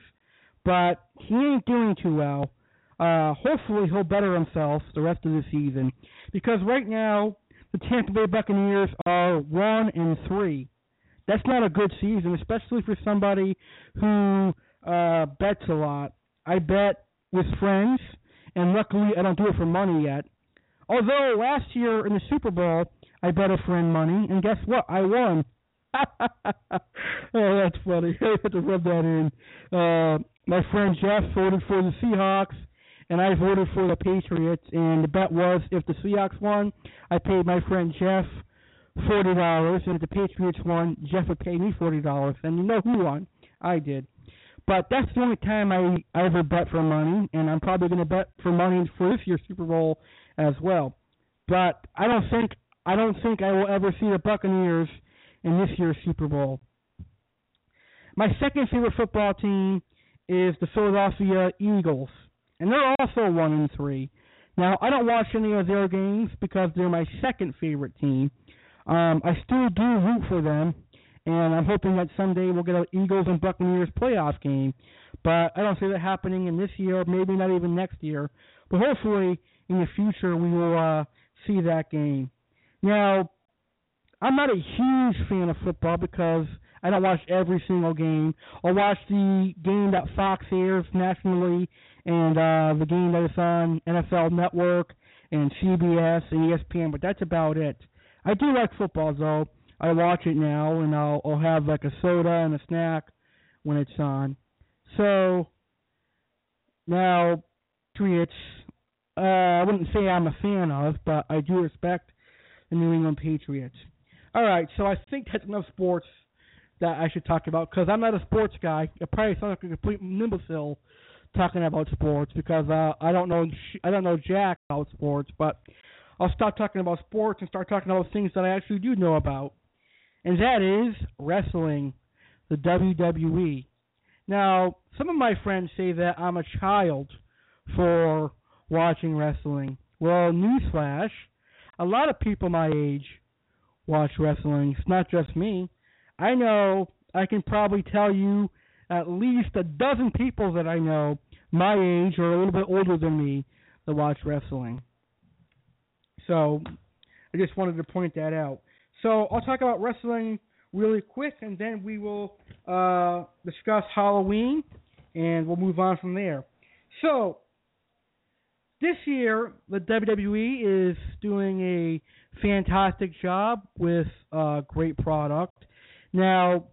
but he ain't doing too well. Uh, hopefully he'll better himself the rest of the season because right now the Tampa Bay Buccaneers are one and three. That's not a good season, especially for somebody who uh, bets a lot. I bet with friends, and luckily I don't do it for money yet. Although last year in the Super Bowl, I bet a friend money, and guess what? I won. oh, that's funny. I had to rub that in. Uh, my friend Jeff voted for the Seahawks, and I voted for the Patriots. And the bet was if the Seahawks won, I paid my friend Jeff forty dollars, and if the Patriots won, Jeff would pay me forty dollars. And you know who won? I did. But that's the only time I, I ever bet for money, and I'm probably going to bet for money for this year's Super Bowl as well. But I don't think I don't think I will ever see the Buccaneers in this year's Super Bowl. My second favorite football team is the Philadelphia Eagles, and they're also one and three. Now I don't watch any of their games because they're my second favorite team. Um, I still do root for them, and I'm hoping that someday we'll get an Eagles and Buccaneers playoff game. But I don't see that happening in this year, maybe not even next year. But hopefully in the future we will uh, see that game. Now, I'm not a huge fan of football because I don't watch every single game. I watch the game that Fox airs nationally and uh, the game that is on NFL Network and CBS and ESPN, but that's about it. I do like football though. I watch it now and I'll, I'll have like a soda and a snack when it's on. So now, Patriots, uh, I wouldn't say I'm a fan of, but I do respect the New England Patriots. All right, so I think that's enough sports that I should talk about because I'm not a sports guy. I probably sound like a complete imbecile talking about sports because uh, I don't know I don't know jack about sports, but I'll stop talking about sports and start talking about things that I actually do know about, and that is wrestling, the WWE. Now, some of my friends say that I'm a child for watching wrestling. Well, newsflash, a lot of people my age watch wrestling. It's not just me. I know I can probably tell you at least a dozen people that I know my age or a little bit older than me that watch wrestling. So I just wanted to point that out. So I'll talk about wrestling really quick, and then we will uh, discuss Halloween, and we'll move on from there. So, this year, the WWE is doing a fantastic job with a great product. Now,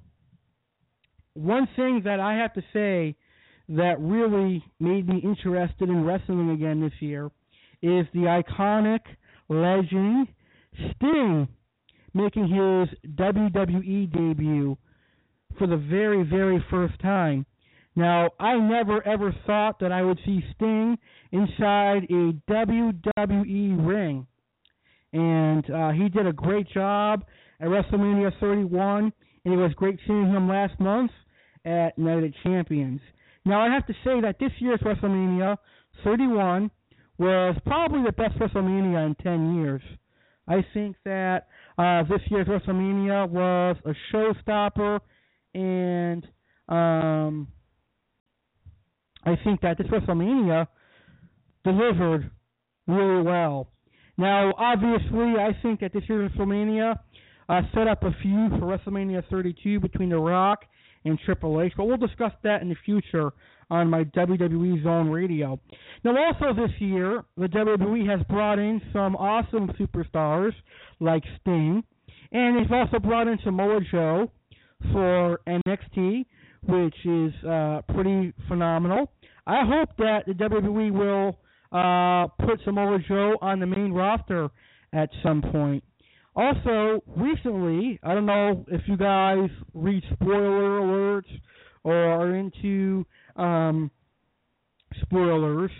one thing that I have to say that really made me interested in wrestling again this year is the iconic legend Sting making his WWE debut for the very, very first time. Now, I never ever thought that I would see Sting inside a WWE ring. And uh, he did a great job at WrestleMania 31, and it was great seeing him last month at Night of Champions. Now, I have to say that this year's WrestleMania 31 was probably the best WrestleMania in 10 years. I think that uh, this year's WrestleMania was a showstopper, and um, I think that this WrestleMania delivered really well. Now, obviously, I think that this year's WrestleMania uh, set up a feud for WrestleMania 32 between The Rock and Triple H, but we'll discuss that in the future on my WWE Zone Radio. Now, also this year, the WWE has brought in some awesome superstars like Sting, and they've also brought in Samoa Joe for NXT, which is uh, pretty phenomenal. I hope that the WWE will uh, put Samoa Joe on the main roster at some point. Also, recently, I don't know if you guys read spoiler alerts or are into um, spoilers,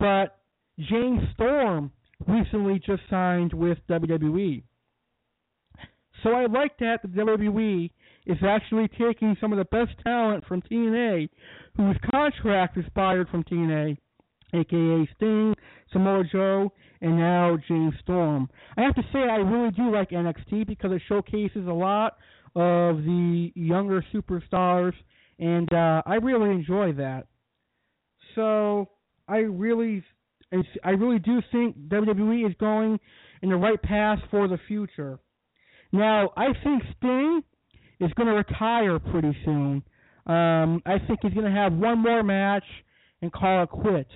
but James Storm recently just signed with WWE. So I like that the WWE is actually taking some of the best talent from TNA, whose contract expired from TNA, aka Sting, Samoa Joe, and now James Storm. I have to say I really do like NXT because it showcases a lot of the younger superstars, and uh, I really enjoy that. So I really, I really do think WWE is going in the right path for the future. Now I think Sting is going to retire pretty soon. Um, I think he's going to have one more match and call it quits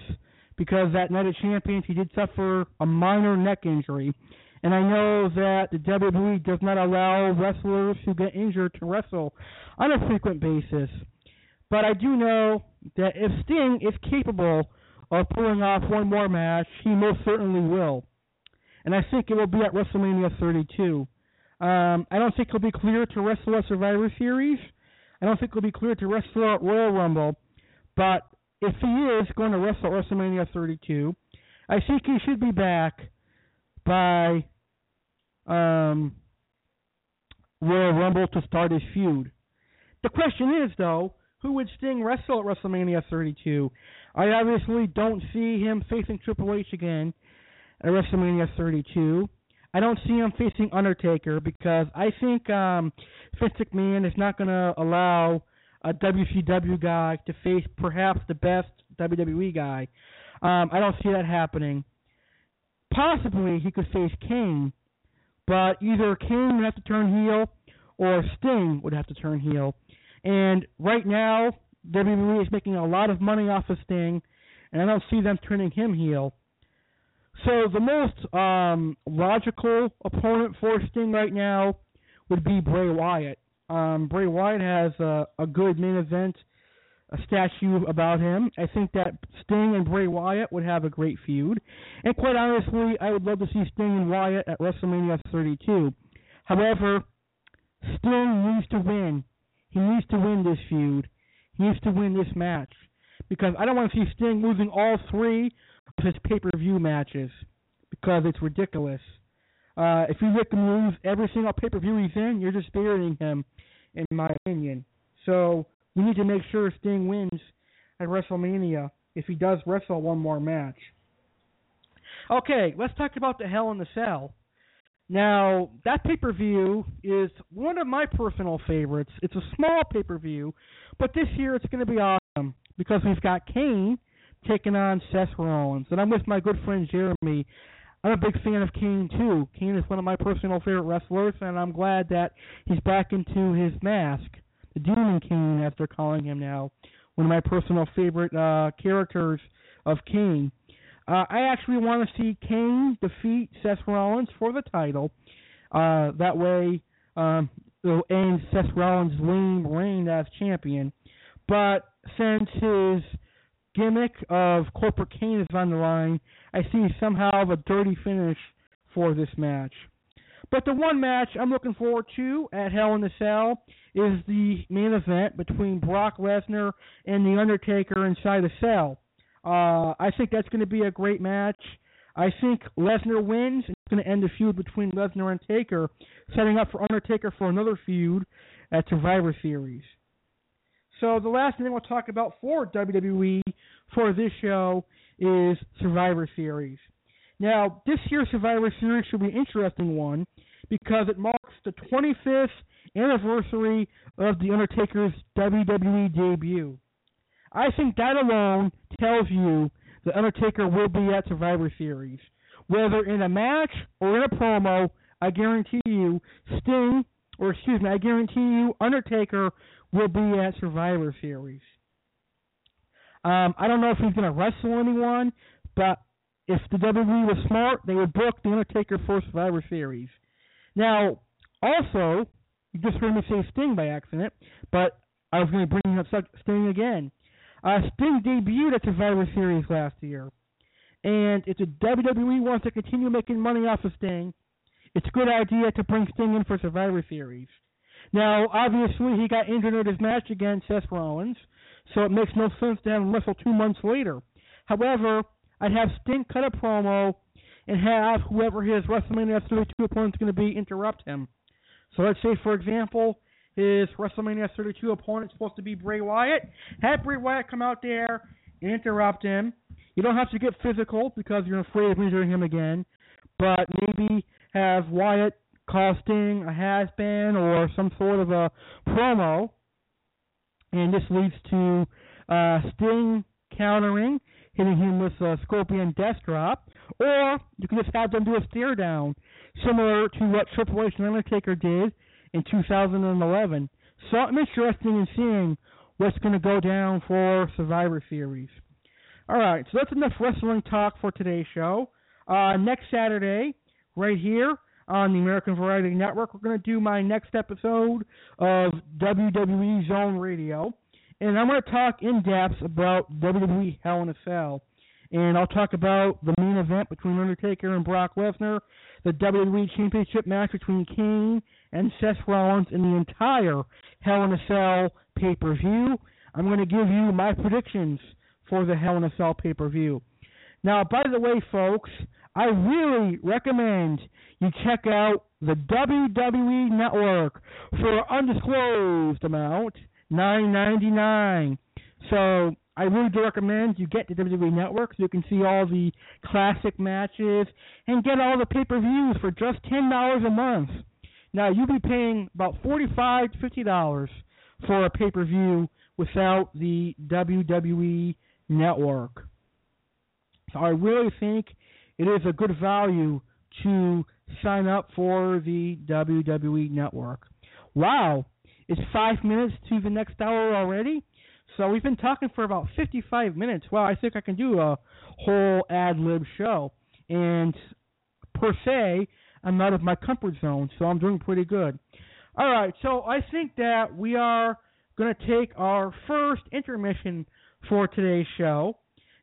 because that night of champions he did suffer a minor neck injury. And I know that the WWE does not allow wrestlers who get injured to wrestle on a frequent basis. But I do know that if Sting is capable of pulling off one more match, he most certainly will. And I think it will be at WrestleMania 32. Um, I don't think he'll be clear to wrestle at Survivor Series. I don't think he'll be clear to wrestle at Royal Rumble. But if he is going to wrestle WrestleMania 32, I think he should be back by um, Royal Rumble to start his feud. The question is, though, who would Sting wrestle at WrestleMania 32? I obviously don't see him facing Triple H again at WrestleMania 32. I don't see him facing Undertaker because I think um, Vince McMahon is not going to allow a WCW guy to face perhaps the best WWE guy. Um, I don't see that happening. Possibly he could face Kane, but either Kane would have to turn heel or Sting would have to turn heel. And right now, WWE is making a lot of money off of Sting, and I don't see them turning him heel. So the most um, logical opponent for Sting right now would be Bray Wyatt. Um, Bray Wyatt has a, a good main event, a statue about him. I think that Sting and Bray Wyatt would have a great feud. And quite honestly, I would love to see Sting and Wyatt at WrestleMania 32. However, Sting needs to win. He needs to win this feud. He needs to win this match. Because I don't want to see Sting losing all three of his pay-per-view matches because it's ridiculous. Uh, if you make him lose every single pay-per-view he's in, you're just burying him, in my opinion. So we need to make sure Sting wins at WrestleMania if he does wrestle one more match. Okay, let's talk about the Hell in the Cell. Now, that pay-per-view is one of my personal favorites. It's a small pay-per-view, but this year it's going to be awesome because we've got Kane taking on Seth Rollins. And I'm with my good friend Jeremy. I'm a big fan of Kane too. Kane is one of my personal favorite wrestlers, and I'm glad that he's back into his mask, the Demon Kane, as they're calling him now. One of my personal favorite uh, characters of Kane. Uh, I actually want to see Kane defeat Seth Rollins for the title. Uh, that way, um, it'll end Seth Rollins' lame reign as champion. But since his gimmick of Corporate Kane is on the line, I see somehow a dirty finish for this match. But the one match I'm looking forward to at Hell in a Cell is the main event between Brock Lesnar and The Undertaker inside a cell. Uh, I think that's going to be a great match. I think Lesnar wins, and it's going to end the feud between Lesnar and Taker, setting up for Undertaker for another feud at Survivor Series. So the last thing we'll talk about for WWE for this show is Survivor Series. Now, this year's Survivor Series should be an interesting one because it marks the 25th anniversary of The Undertaker's WWE debut. I think that alone tells you The Undertaker will be at Survivor Series. Whether in a match or in a promo, I guarantee you, Sting, or excuse me, I guarantee you, Undertaker will be at Survivor Series. Um, I don't know if he's going to wrestle anyone, but if the WWE was smart, they would book The Undertaker for Survivor Series. Now, also, you just heard me say Sting by accident, but I was going to bring up Sting again. Uh, Sting debuted at Survivor Series last year. And if the WWE wants to continue making money off of Sting, it's a good idea to bring Sting in for Survivor Series. Now, obviously, he got injured in his match against Seth Rollins, so it makes no sense to have him wrestle two months later. However, I'd have Sting cut a promo and have whoever his WrestleMania 32 opponent is going to be interrupt him. So let's say, for example, his WrestleMania 32 opponent is supposed to be Bray Wyatt. Have Bray Wyatt come out there and interrupt him. You don't have to get physical because you're afraid of injuring him again, but maybe have Wyatt call Sting a has been or some sort of a promo, and this leads to uh, Sting countering, hitting him with a Scorpion Death Drop, or you can just have them do a stare down, similar to what Triple H and Undertaker did in 2011. So I'm interested in seeing what's going to go down for Survivor Series. All right, so that's enough wrestling talk for today's show. Uh, next Saturday, right here on the American Variety Network, we're going to do my next episode of WWE Zone Radio, and I'm going to talk in depth about WWE Hell in a Cell. And I'll talk about the main event between Undertaker and Brock Lesnar, the WWE Championship match between Kane and Seth Rollins in the entire Hell in a Cell pay per view. I'm going to give you my predictions for the Hell in a Cell pay per view. Now, by the way, folks, I really recommend you check out the WWE Network for undisclosed amount, nine ninety nine. So I really do recommend you get the WWE Network so you can see all the classic matches and get all the pay per views for just ten dollars a month. Now you'll be paying about forty-five to fifty dollars for a pay-per-view without the WWE network. So I really think it is a good value to sign up for the WWE network. Wow, it's five minutes to the next hour already. So we've been talking for about 55 minutes. Wow, I think I can do a whole ad lib show. And per se, I'm out of my comfort zone, so I'm doing pretty good. All right, so I think that we are going to take our first intermission for today's show.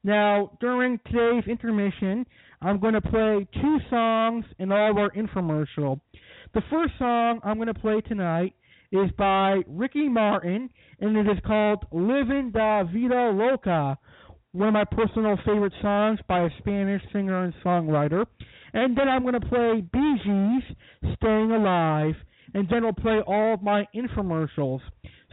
Now, during today's intermission, I'm going to play two songs in all of our infomercial. The first song I'm going to play tonight is by Ricky Martin, and it is called Living La Vida Loca, one of my personal favorite songs by a Spanish singer and songwriter. And then I'm going to play Bee Gees, Staying Alive, and then we'll play all of my infomercials.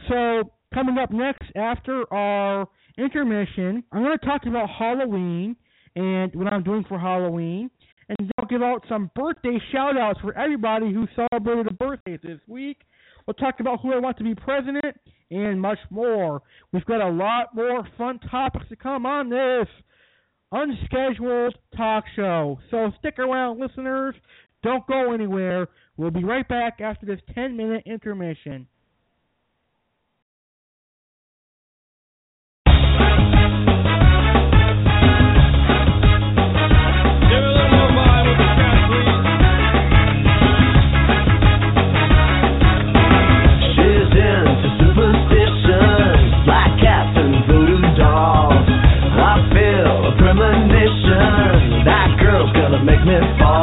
So, coming up next after our intermission, I'm going to talk about Halloween and what I'm doing for Halloween. And then I'll give out some birthday shout outs for everybody who celebrated a birthday this week. We'll talk about who I want to be president and much more. We've got a lot more fun topics to come on this. unscheduled talk show. So stick around, listeners. Don't go anywhere. We'll be right back after this 10 minute intermission. Make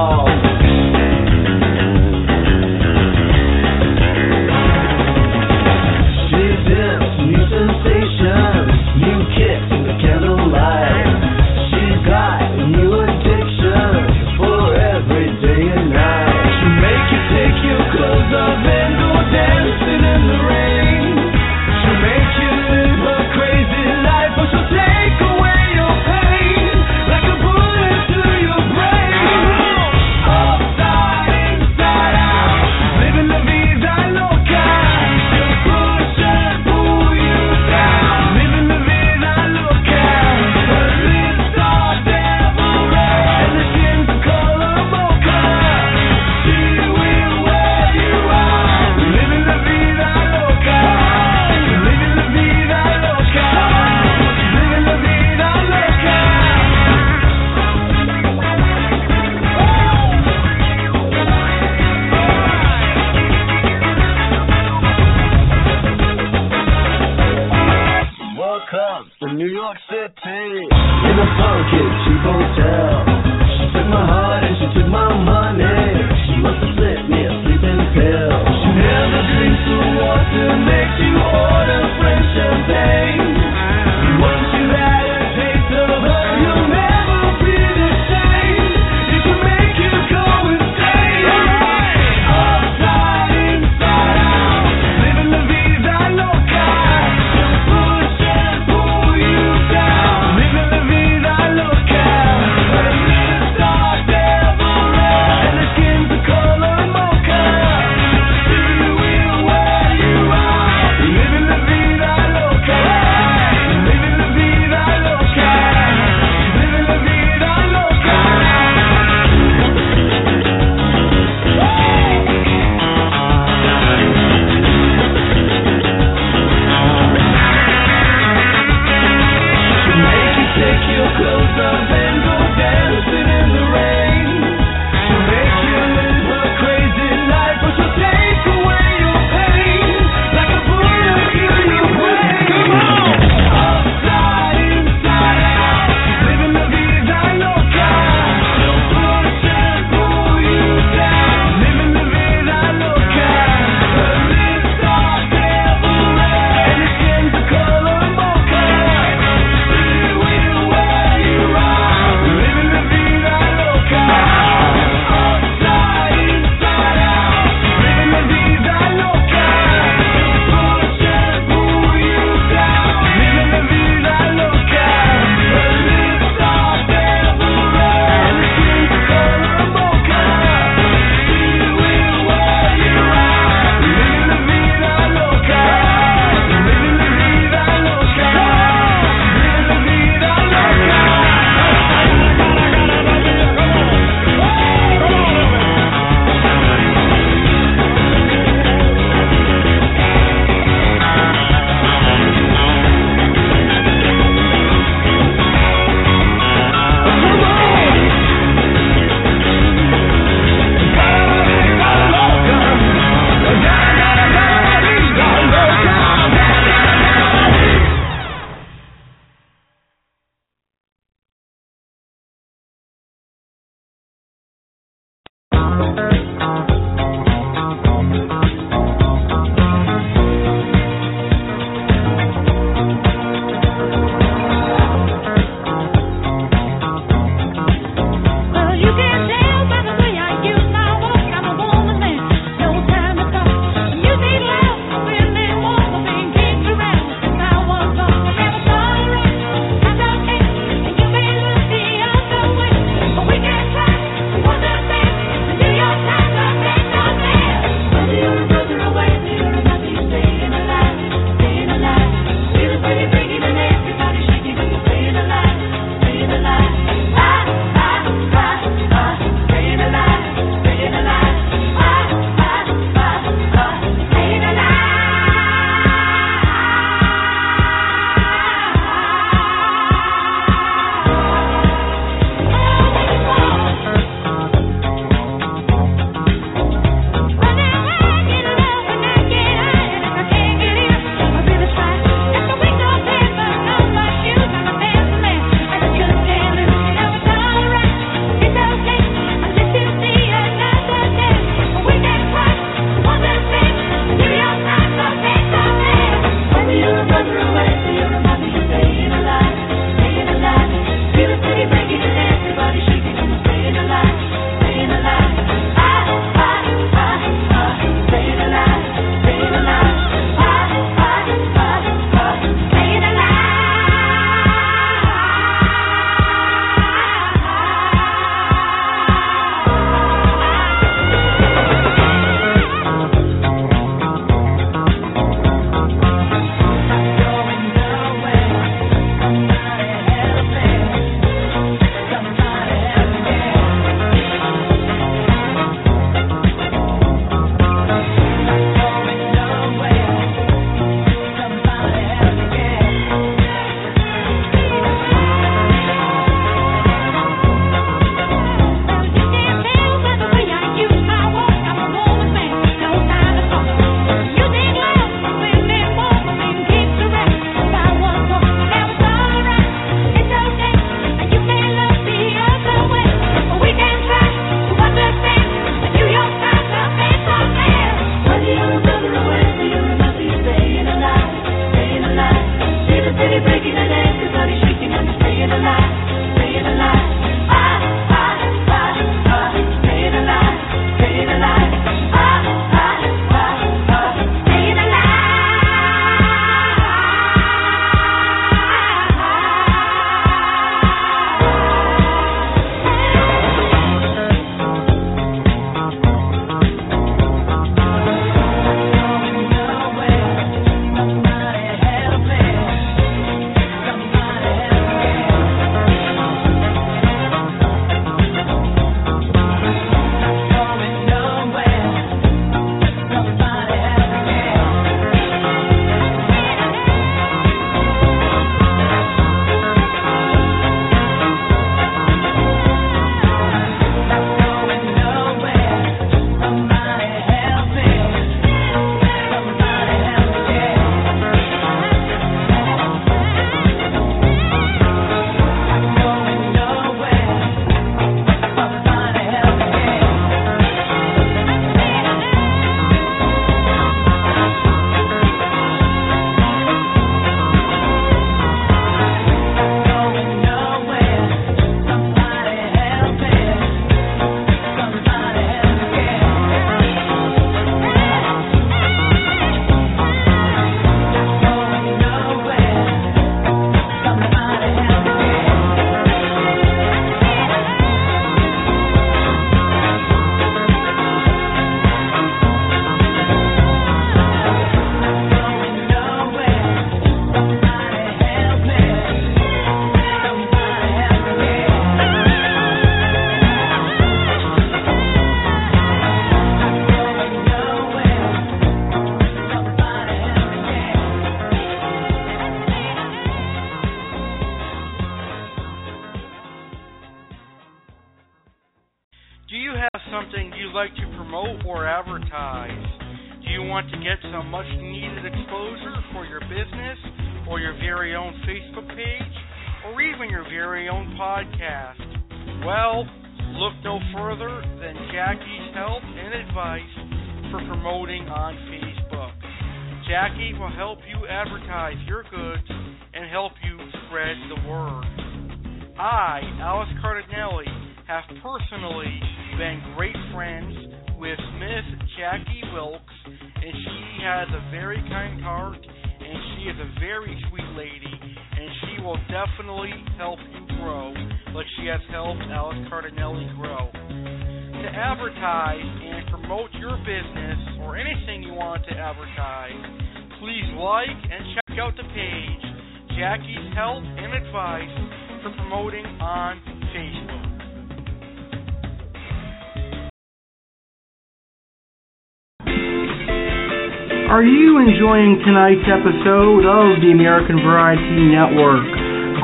enjoying tonight's episode of the American Variety Network?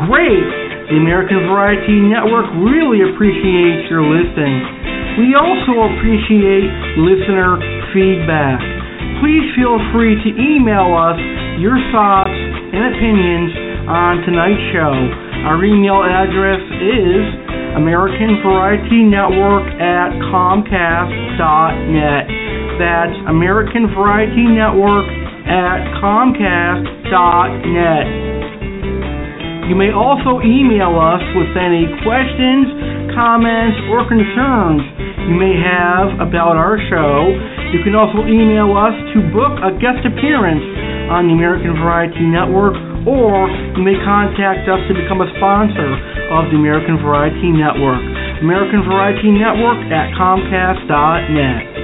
Great! The American Variety Network really appreciates your listening. We also appreciate listener feedback. Please feel free to email us your thoughts and opinions on tonight's show. Our email address is American Variety Network at Comcast.net. That's American Variety Network at Comcast.net. You may also email us with any questions, comments, or concerns you may have about our show. You can also email us to book a guest appearance on the American Variety Network, or you may contact us to become a sponsor of the American Variety Network. American Variety Network at Comcast.net.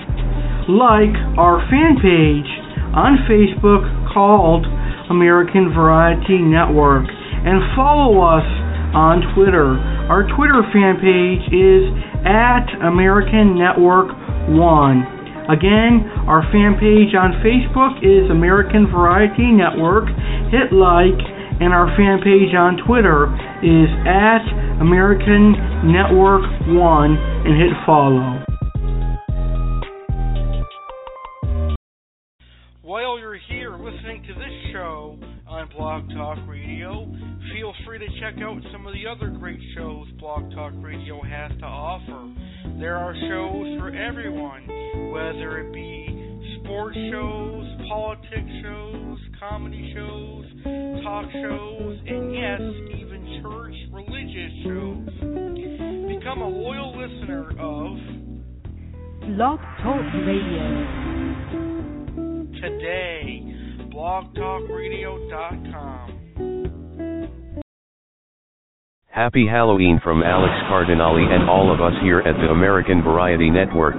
Like our fan page on Facebook called American Variety Network and follow us on Twitter. Our Twitter fan page is at American Network 1. Again, our fan page on Facebook is American Variety Network. Hit like, and our fan page on Twitter is at American Network 1 and hit follow. While you're here listening to this show on Blog Talk Radio, feel free to check out some of the other great shows Blog Talk Radio has to offer. There are shows for everyone, whether it be sports shows, politics shows, comedy shows, talk shows, and yes, even church religious shows. Become a loyal listener of Blog Talk Radio. Today. blogtalkradio.com. Happy Halloween from Alex Cardinale and all of us here at the American Variety Network.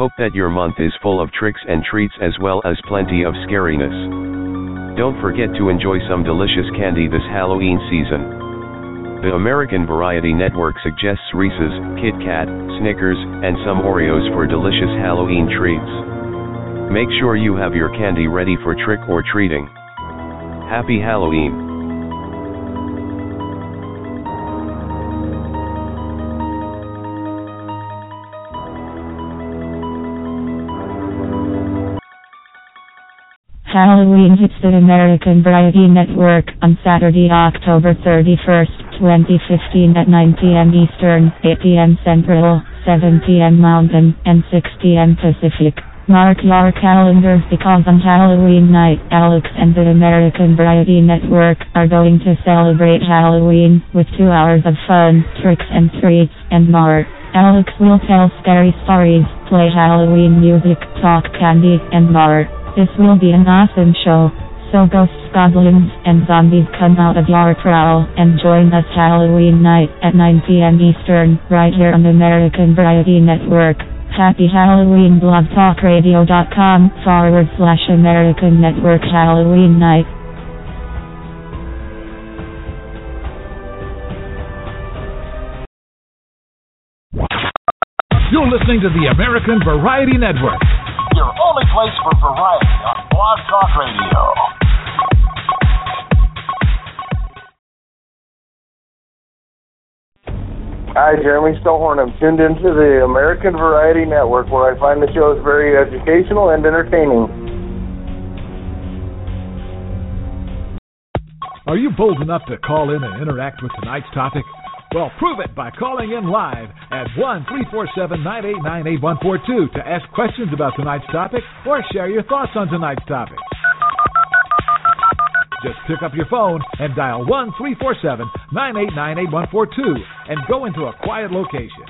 Hope that your month is full of tricks and treats as well as plenty of scariness. Don't forget to enjoy some delicious candy this Halloween season. The American Variety Network suggests Reese's, Kit Kat, Snickers, and some Oreos for delicious Halloween treats. Make sure you have your candy ready for trick or treating. Happy Halloween! Halloween hits the American Variety Network on Saturday, October 31st, 2015 at 9 p.m. Eastern, 8 p.m. Central, 7 p.m. Mountain, and 6 p.m. Pacific. Mark your calendar because on Halloween night, Alex and the American Variety Network are going to celebrate Halloween with two hours of fun, tricks and treats, and more. Alex will tell scary stories, play Halloween music, talk candy, and more. This will be an awesome show. So ghosts, goblins, and zombies come out of your prowl and join us Halloween night at 9 p.m. Eastern, right here on American Variety Network. Happy Halloween blogtalkradio.com forward slash American Network Halloween night. You're listening to the American Variety Network. Your only place for variety on Blog Talk Radio. Hi, Jeremy Stillhorn. I'm tuned into the American Variety Network where I find the shows very educational and entertaining. Are you bold enough to call in and interact with tonight's topic? Well, prove it by calling in live at 1 347 989 8142 to ask questions about tonight's topic or share your thoughts on tonight's topic. Just pick up your phone and dial 1 347 989 8142 and go into a quiet location.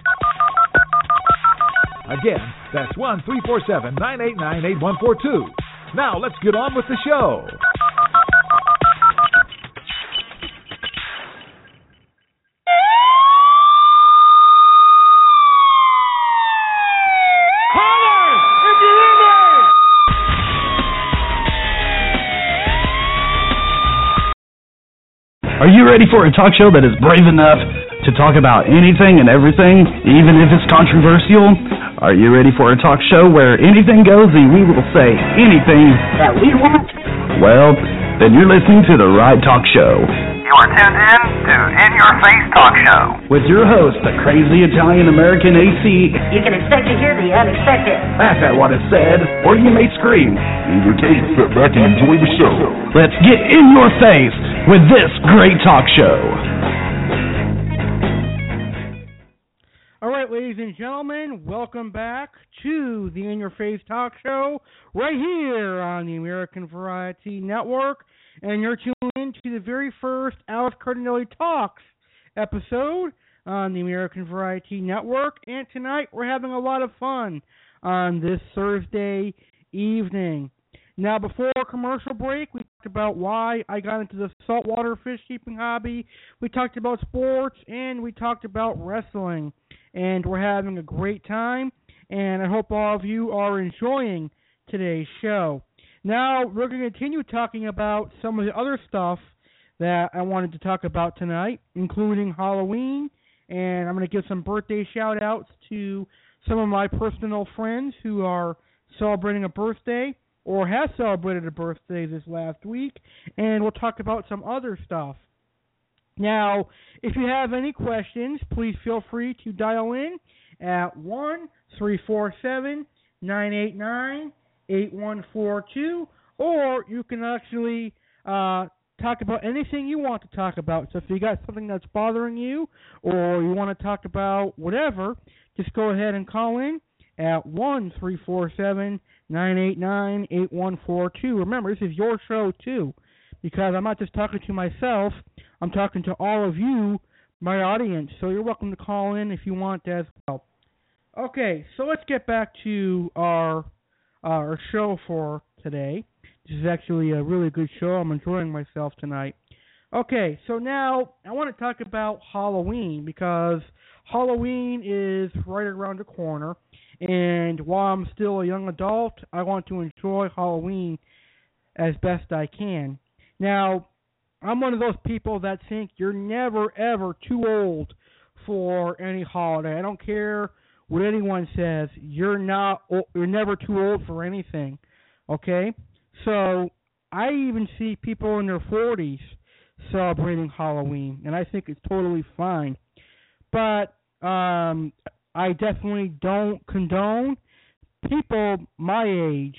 Again, that's 1 347 989 8142. Now let's get on with the show. You ready for a talk show that is brave enough to talk about anything and everything, even if it's controversial? Are you ready for a talk show where anything goes and we will say anything that we want? Well, then you're listening to the right talk show. You are tuned in to In Your Face Talk Show. With your host, the crazy Italian American AC. You can expect to hear the unexpected. Laugh at what is said, or you may scream. Leave your cake, sit back, and enjoy the show. Let's get in your face with this great talk show. All right, ladies and gentlemen, welcome back to the In Your Face Talk Show right here on the American Variety Network. And you're tuned in to the very first Alex Cardinale Talks episode on the American Variety Network. And tonight we're having a lot of fun on this Thursday evening. Now, before commercial break, we talked about why I got into the saltwater fish keeping hobby. We talked about sports, and we talked about wrestling. And we're having a great time, and I hope all of you are enjoying today's show. Now, we're going to continue talking about some of the other stuff that I wanted to talk about tonight, including Halloween, and I'm going to give some birthday shout outs to some of my personal friends who are celebrating a birthday or have celebrated a birthday this last week, and we'll talk about some other stuff. Now, if you have any questions, please feel free to dial in at 1 347 989 8142, or you can actually uh, talk about anything you want to talk about. So if you got something that's bothering you, or you want to talk about whatever, just go ahead and call in at 1 347 989 8142. Remember, this is your show too, because I'm not just talking to myself, I'm talking to all of you, my audience. So you're welcome to call in if you want as well. Okay, so let's get back to our Uh, our show for today. This is actually a really good show. I'm enjoying myself tonight. Okay, so now I want to talk about Halloween because Halloween is right around the corner, and while I'm still a young adult, I want to enjoy Halloween as best I can. Now, I'm one of those people that think you're never ever too old for any holiday. I don't care what anyone says. You're not you're never too old for anything. Okay? So, I even see people in their 40s celebrating Halloween, and I think it's totally fine. But um I definitely don't condone people my age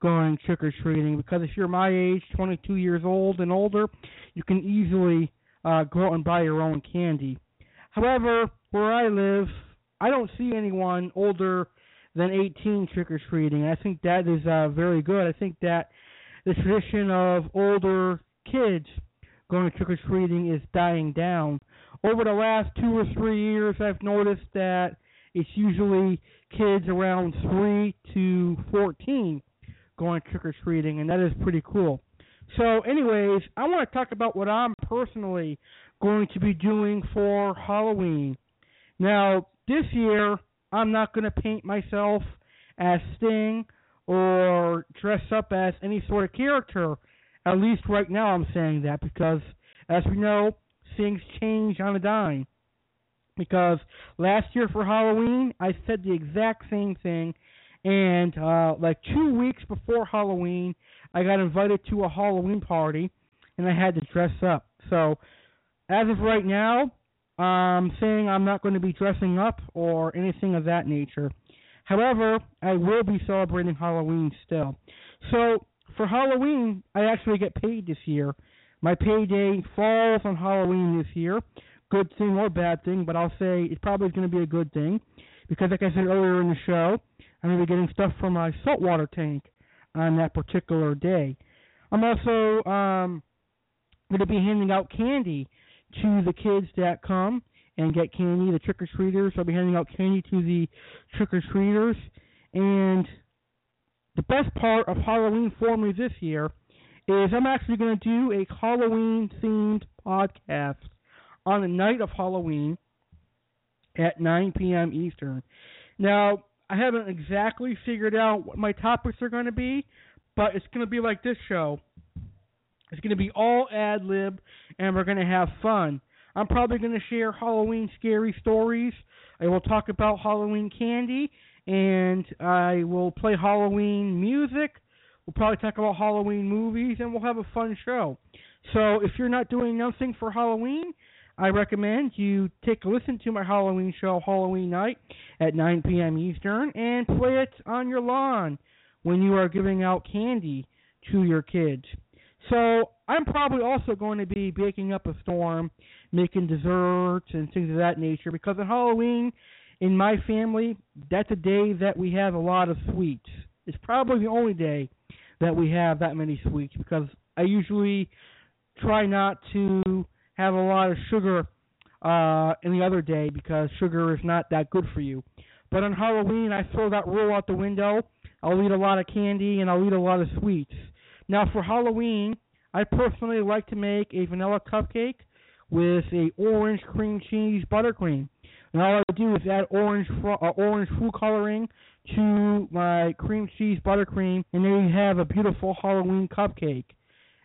going trick or treating because if you're my age, 22 years old and older, you can easily uh, go out and buy your own candy. However, where I live, I don't see anyone older than 18 trick or treating. I think that is uh, very good. I think that the tradition of older kids going trick or treating is dying down. Over the last two or three years, I've noticed that it's usually kids around 3 to 14 going trick or treating, and that is pretty cool. So, anyways, I want to talk about what I'm personally going to be doing for Halloween. Now, this year, I'm not going to paint myself as Sting or dress up as any sort of character. At least right now, I'm saying that because, as we know, things change on a dime. Because last year for Halloween, I said the exact same thing, and uh, like two weeks before Halloween, I got invited to a Halloween party, and I had to dress up. So, as of right now, I'm saying I'm not going to be dressing up or anything of that nature. However, I will be celebrating Halloween still. So, for Halloween, I actually get paid this year. My payday falls on Halloween this year. Good thing or bad thing, but I'll say it's probably going to be a good thing because, like I said earlier in the show, I'm going to be getting stuff from my saltwater tank on that particular day. I'm also um, going to be handing out candy to the kids that come and get candy, the trick or treaters. I'll be handing out candy to the trick or treaters. And the best part of Halloween for me this year is I'm actually going to do a Halloween themed podcast on the night of Halloween at 9 p.m. Eastern. Now, I haven't exactly figured out what my topics are going to be, but it's going to be like this show. It's going to be all ad lib, and we're going to have fun. I'm probably going to share Halloween scary stories. I will talk about Halloween candy, and I will play Halloween music. We'll probably talk about Halloween movies, and we'll have a fun show. So if you're not doing nothing for Halloween, I recommend you take a listen to my Halloween show, Halloween Night, at 9 p.m. Eastern, and play it on your lawn when you are giving out candy to your kids. So I'm probably also going to be baking up a storm, making desserts and things of that nature because on Halloween, in my family, that's a day that we have a lot of sweets. It's probably the only day that we have that many sweets because I usually try not to have a lot of sugar uh any other day because sugar is not that good for you. But on Halloween I throw that rule out the window. I'll eat a lot of candy and I'll eat a lot of sweets. Now for Halloween, I personally like to make a vanilla cupcake with a orange cream cheese buttercream. And all I do is add orange fr- uh, orange food coloring to my cream cheese buttercream, and then you have a beautiful Halloween cupcake.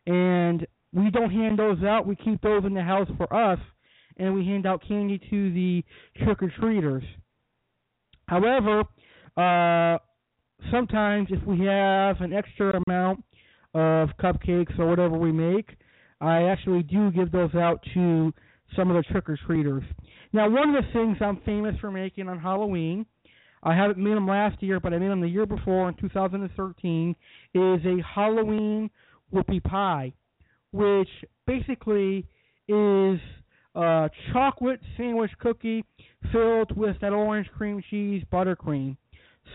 And we don't hand those out; we keep those in the house for us, and we hand out candy to the trick or treaters. However, uh, sometimes if we have an extra amount of cupcakes or whatever we make, I actually do give those out to some of the trick or treaters. Now, one of the things I'm famous for making on Halloween, I haven't made them last year, but I made them the year before in 2013, is a Halloween whoopie pie, which basically is a chocolate sandwich cookie filled with that orange cream cheese buttercream.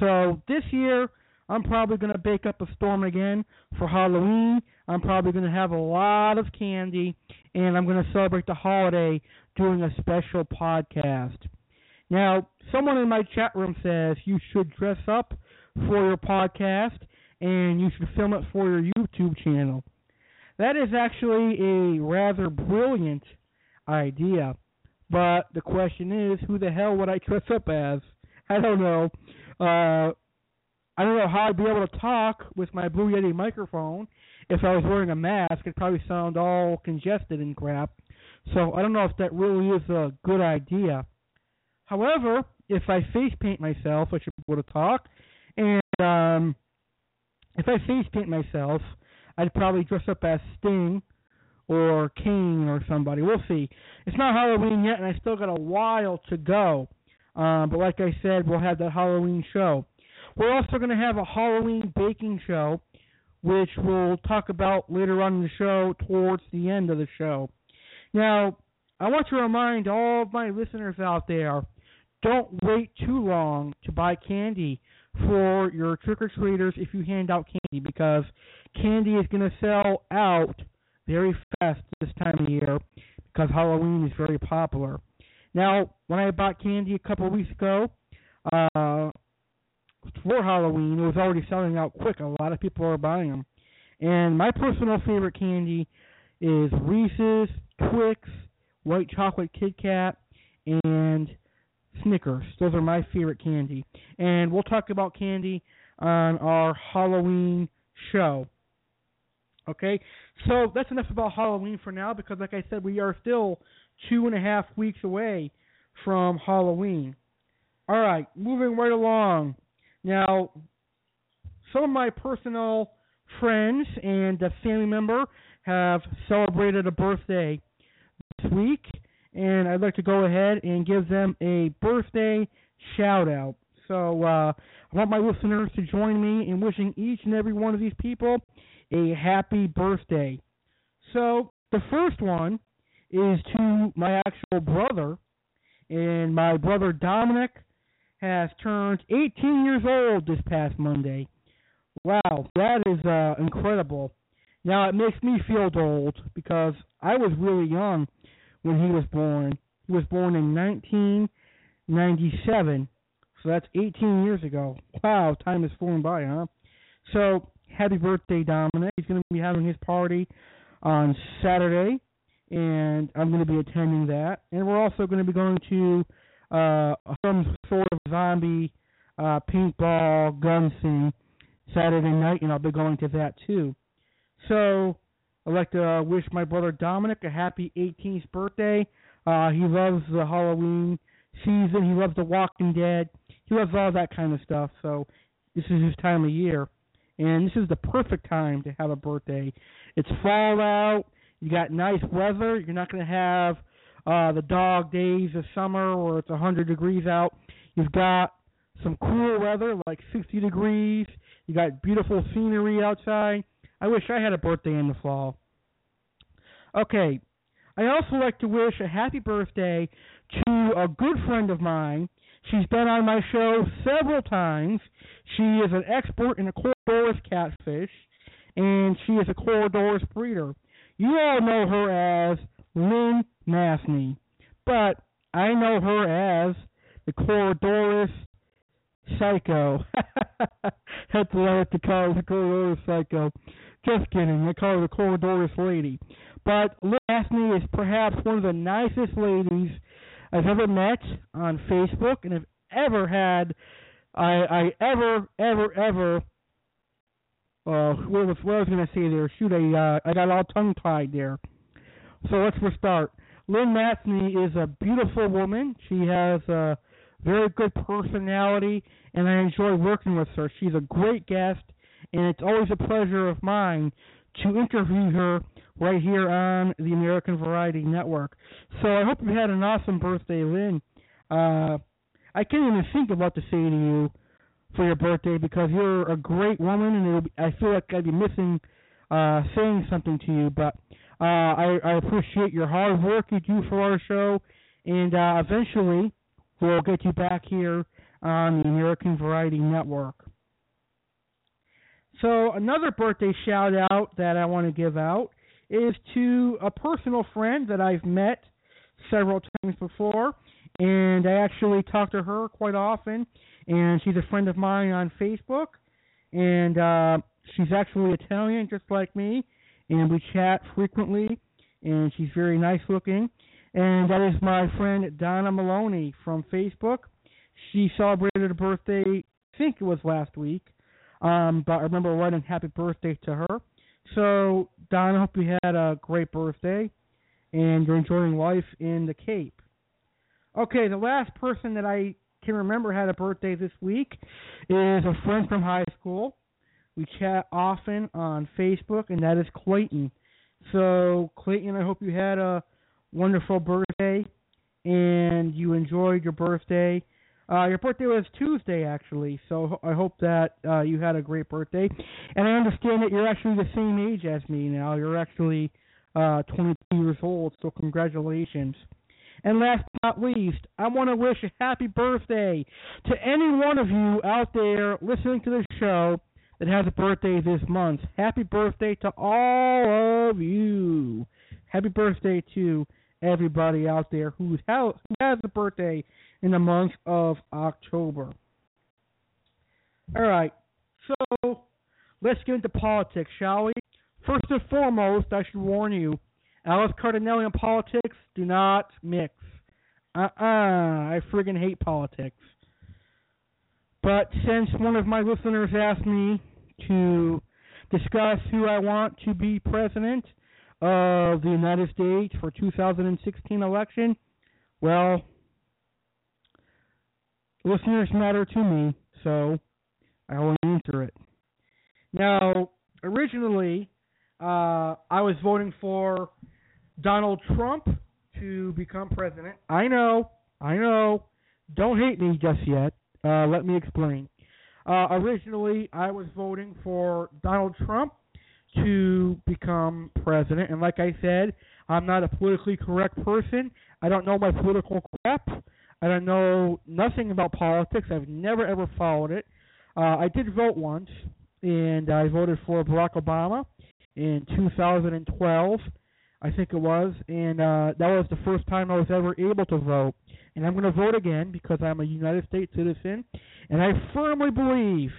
So this year, I'm probably going to bake up a storm again for Halloween. I'm probably going to have a lot of candy, and I'm going to celebrate the holiday doing a special podcast. Now, someone in my chat room says you should dress up for your podcast and you should film it for your YouTube channel. That is actually a rather brilliant idea. But the question is, who the hell would I dress up as? I don't know. Uh, I don't know how I'd be able to talk with my Blue Yeti microphone. If I was wearing a mask, it'd probably sound all congested and crap. So I don't know if that really is a good idea. However, if I face paint myself, I should be able to talk. And um, if I face paint myself, I'd probably dress up as Sting or Kane or somebody. We'll see. It's not Halloween yet, and I still got a while to go. Um, but like I said, we'll have that Halloween show. We're also going to have a Halloween baking show, which we'll talk about later on in the show towards the end of the show. Now, I want to remind all of my listeners out there don't wait too long to buy candy for your trick or treaters if you hand out candy because candy is going to sell out very fast this time of year because Halloween is very popular. Now, when I bought candy a couple of weeks ago, uh, for Halloween, it was already selling out quick. A lot of people are buying them. And my personal favorite candy is Reese's, Twix, White Chocolate Kit Kat, and Snickers. Those are my favorite candy. And we'll talk about candy on our Halloween show. Okay, so that's enough about Halloween for now because, like I said, we are still two and a half weeks away from Halloween. All right, moving right along. Now, some of my personal friends and a family member have celebrated a birthday this week, and I'd like to go ahead and give them a birthday shout out. So uh, I want my listeners to join me in wishing each and every one of these people a happy birthday. So the first one is to my actual brother, and my brother Dominic has turned 18 years old this past Monday. Wow, that is uh, incredible. Now it makes me feel old because I was really young when he was born. He was born in 1997, so that's 18 years ago. Wow, time is flown by, huh? So happy birthday, Dominic. He's going to be having his party on Saturday, and I'm going to be attending that. And we're also going to be going to uh, some sort of zombie uh, paintball gun thing Saturday night, and I'll be going to that too. So I'd like to uh, wish my brother Dominic a happy 18th birthday. Uh, he loves the Halloween season. He loves The Walking Dead. He loves all that kind of stuff. So this is his time of year, and this is the perfect time to have a birthday. It's fall out. You got nice weather. You're not going to have uh, the dog days of summer where it's a 100 degrees out. You've got some cool weather like 60 degrees. You got beautiful scenery outside. I wish I had a birthday in the fall. Okay, I also like to wish a happy birthday to a good friend of mine. She's been on my show several times. She is an expert in a Corydoras catfish, and she is a Corydoras breeder. You all know her as Lynn Masney, but I know her as the Corydoras Psycho. That's what I have to call her, the Corydoras Psycho. Just kidding, I call her the Corydoras Lady. But Lynn Masney is perhaps one of the nicest ladies I've ever met on Facebook, and have ever had. I I ever ever ever. Uh, what was what I was gonna say there? Shoot, I uh, I got all tongue tied there. So let's restart. Lynn Masney is a beautiful woman. She has a very good personality, and I enjoy working with her. She's a great guest, and it's always a pleasure of mine to interview her right here on the American Variety Network. So I hope you had an awesome birthday, Lynn. Uh, I can't even think of what to say to you for your birthday because you're a great woman, and be, I feel like I'd be missing uh, saying something to you. But uh, I, I appreciate your hard work you do for our show, and uh, eventually we'll get you back here on the American Variety Network. So another birthday shout out that I want to give out is to a personal friend that I've met several times before, and I actually talk to her quite often, and she's a friend of mine on Facebook, and uh, she's actually Italian just like me, and we chat frequently, and she's very nice looking, and that is my friend Donna Maloney from Facebook. She celebrated a birthday, I think it was last week, um, but I remember writing happy birthday to her. So, Donna, hope you had a great birthday and you're enjoying life in the Cape. Okay, the last person that I can remember had a birthday this week is a friend from high school. We chat often on Facebook, and that is Clayton. So, Clayton, I hope you had a wonderful birthday and you enjoyed your birthday. Uh, your birthday was Tuesday, actually, so I hope that uh, you had a great birthday. And I understand that you're actually the same age as me now. You're actually uh, 22 years old. So congratulations. And last but not least, I want to wish a happy birthday to any one of you out there listening to this show that has a birthday this month. Happy birthday to all of you. Happy birthday to everybody out there who has, a birthday in the month of October. All right, so let's get into politics, shall we? First and foremost, I should warn you, Alex Cardinale and politics do not mix. Uh-uh, I friggin' hate politics. But since one of my listeners asked me to discuss who I want to be president of the United States for 2016 election, well, listeners matter to me, so I will answer it. Now, originally, uh, I was voting for Donald Trump to become president. I know, I know. Don't hate me just yet. Uh, let me explain. Uh, originally, I was voting for Donald Trump to become president, and like I said, I'm not a politically correct person. I don't know my political crap. I don't know nothing about politics. I've never ever followed it. Uh, I did vote once, and I voted for Barack Obama in 2012, I think it was, and uh, that was the first time I was ever able to vote. And I'm going to vote again because I'm a United States citizen, and I firmly believe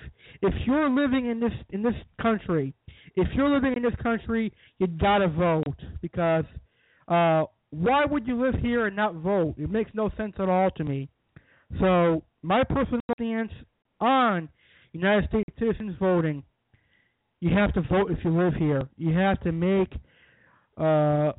if you're living in this in this country, if you're living in this country, you gotta vote because uh, why would you live here and not vote? It makes no sense at all to me. So my personal stance on United States citizens voting, you have to vote if you live here. You have to make uh,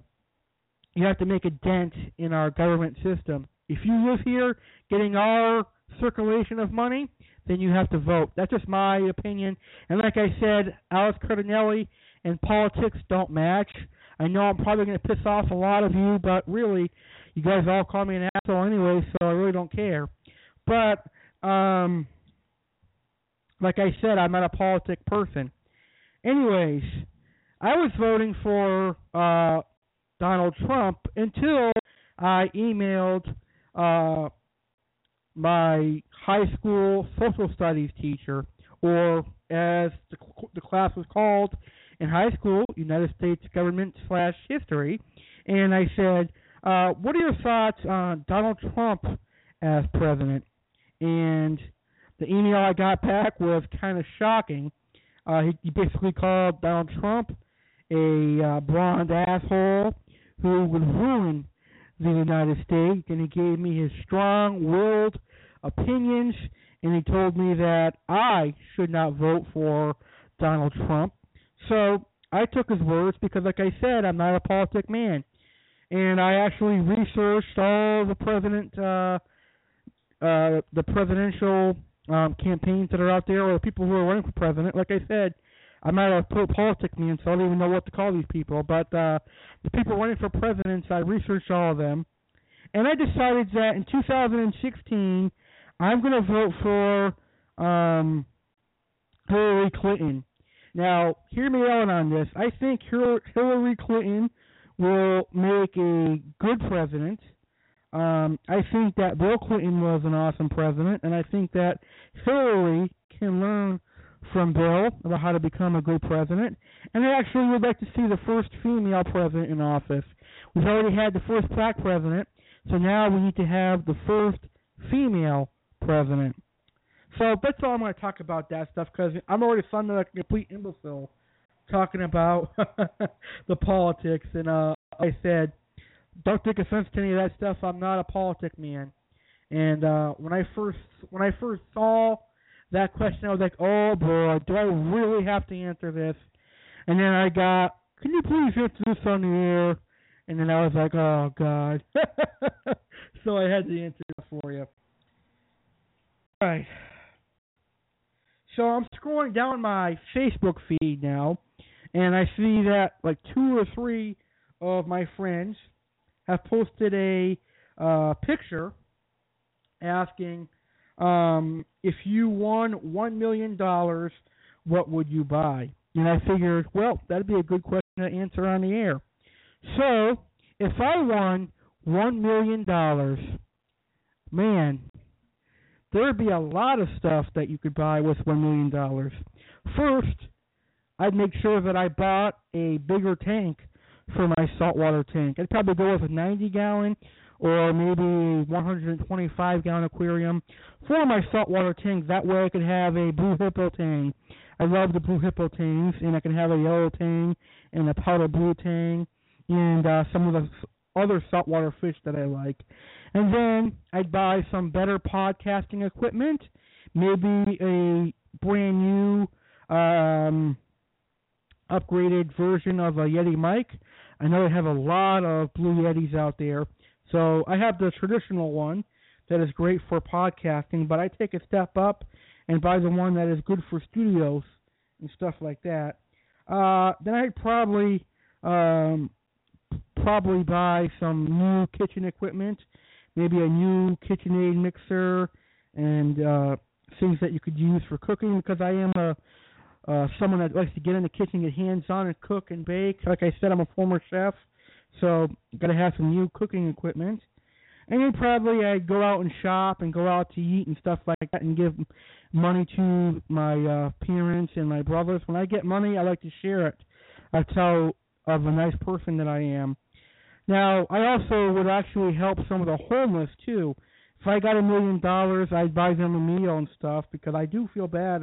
you have to make a dent in our government system. If you live here getting our circulation of money, then you have to vote. That's just my opinion. And like I said, Alex Cardinale and politics don't match. I know I'm probably going to piss off a lot of you, but really, you guys all call me an asshole anyway, so I really don't care. But um, like I said, I'm not a politic person. Anyways, I was voting for uh, Donald Trump until I emailed uh, my high school social studies teacher, or as the, the class was called in high school, United States Government slash History, and I said, uh, "What are your thoughts on Donald Trump as president?" And the email I got back was kind of shocking. Uh, he, he basically called Donald Trump a uh, blonde asshole who would ruin the United States, and he gave me his strong-willed opinions, and he told me that I should not vote for Donald Trump. So I took his words because, like I said, I'm not a politic man, and I actually researched all the president, uh, uh, the presidential um, campaigns that are out there, or people who are running for president. Like I said, I'm not a politic man, so I don't even know what to call these people. But uh, the people running for presidents, I researched all of them, and I decided that in 2016, I'm going to vote for um, Hillary Clinton. Now, hear me out on this. I think Hillary Clinton will make a good president. Um, I think that Bill Clinton was an awesome president, and I think that Hillary can learn from Bill about how to become a good president. And I actually would like to see the first female president in office. We've already had the first black president, so now we need to have the first female president. So that's all I'm going to talk about that stuff because I'm already sounding like a complete imbecile talking about the politics. And uh, like I said, don't take offense to any of that stuff. I'm not a politic man. And uh, when I first when I first saw that question, I was like, oh boy, do I really have to answer this? And then I got, can you please answer this on the air? And then I was like, oh god. so I had to answer it for you. All right. So I'm scrolling down my Facebook feed now, and I see that like two or three of my friends have posted a uh, picture asking um, if you won one million dollars, what would you buy? And I figured, well, that'd be a good question to answer on the air. So, if I won one million dollars, man, there'd be a lot of stuff that you could buy with one million dollars. First, I'd make sure that I bought a bigger tank for my saltwater tank. I'd probably go with a 90 gallon or maybe 125 gallon aquarium for my saltwater tank. That way I could have a blue hippo tang. I love the blue hippo tangs, and I can have a yellow tang and a powder blue tang and uh, some of the other saltwater fish that I like. And then I'd buy some better podcasting equipment, maybe a brand new um, upgraded version of a Yeti mic. I know they have a lot of Blue Yetis out there. So I have the traditional one that is great for podcasting, but I take a step up and buy the one that is good for studios and stuff like that. Uh, then I'd probably um, probably buy some new kitchen equipment, maybe a new KitchenAid mixer and uh, things that you could use for cooking because I am a uh, someone that likes to get in the kitchen, get hands on, and cook and bake. Like I said, I'm a former chef, so got to have some new cooking equipment. And then probably I'd go out and shop and go out to eat and stuff like that, and give money to my uh, parents and my brothers. When I get money, I like to share it. That's how of a nice person that I am. Now, I also would actually help some of the homeless too. If I got a million dollars, I'd buy them a meal and stuff because I do feel bad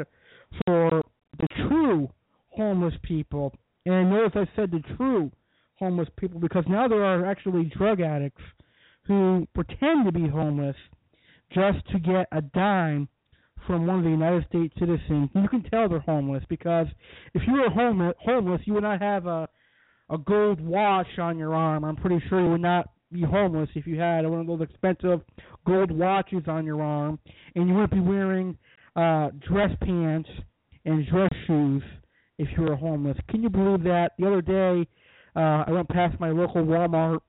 for the true homeless people. And notice I said the true homeless people because now there are actually drug addicts who pretend to be homeless just to get a dime from one of the United States citizens. You can tell they're homeless because if you were homeless, you would not have a a gold watch on your arm. I'm pretty sure you would not be homeless if you had one of those expensive gold watches on your arm, and you wouldn't be wearing uh dress pants and dress shoes if you were homeless. Can you believe that? The other day, uh, I went past my local Walmart,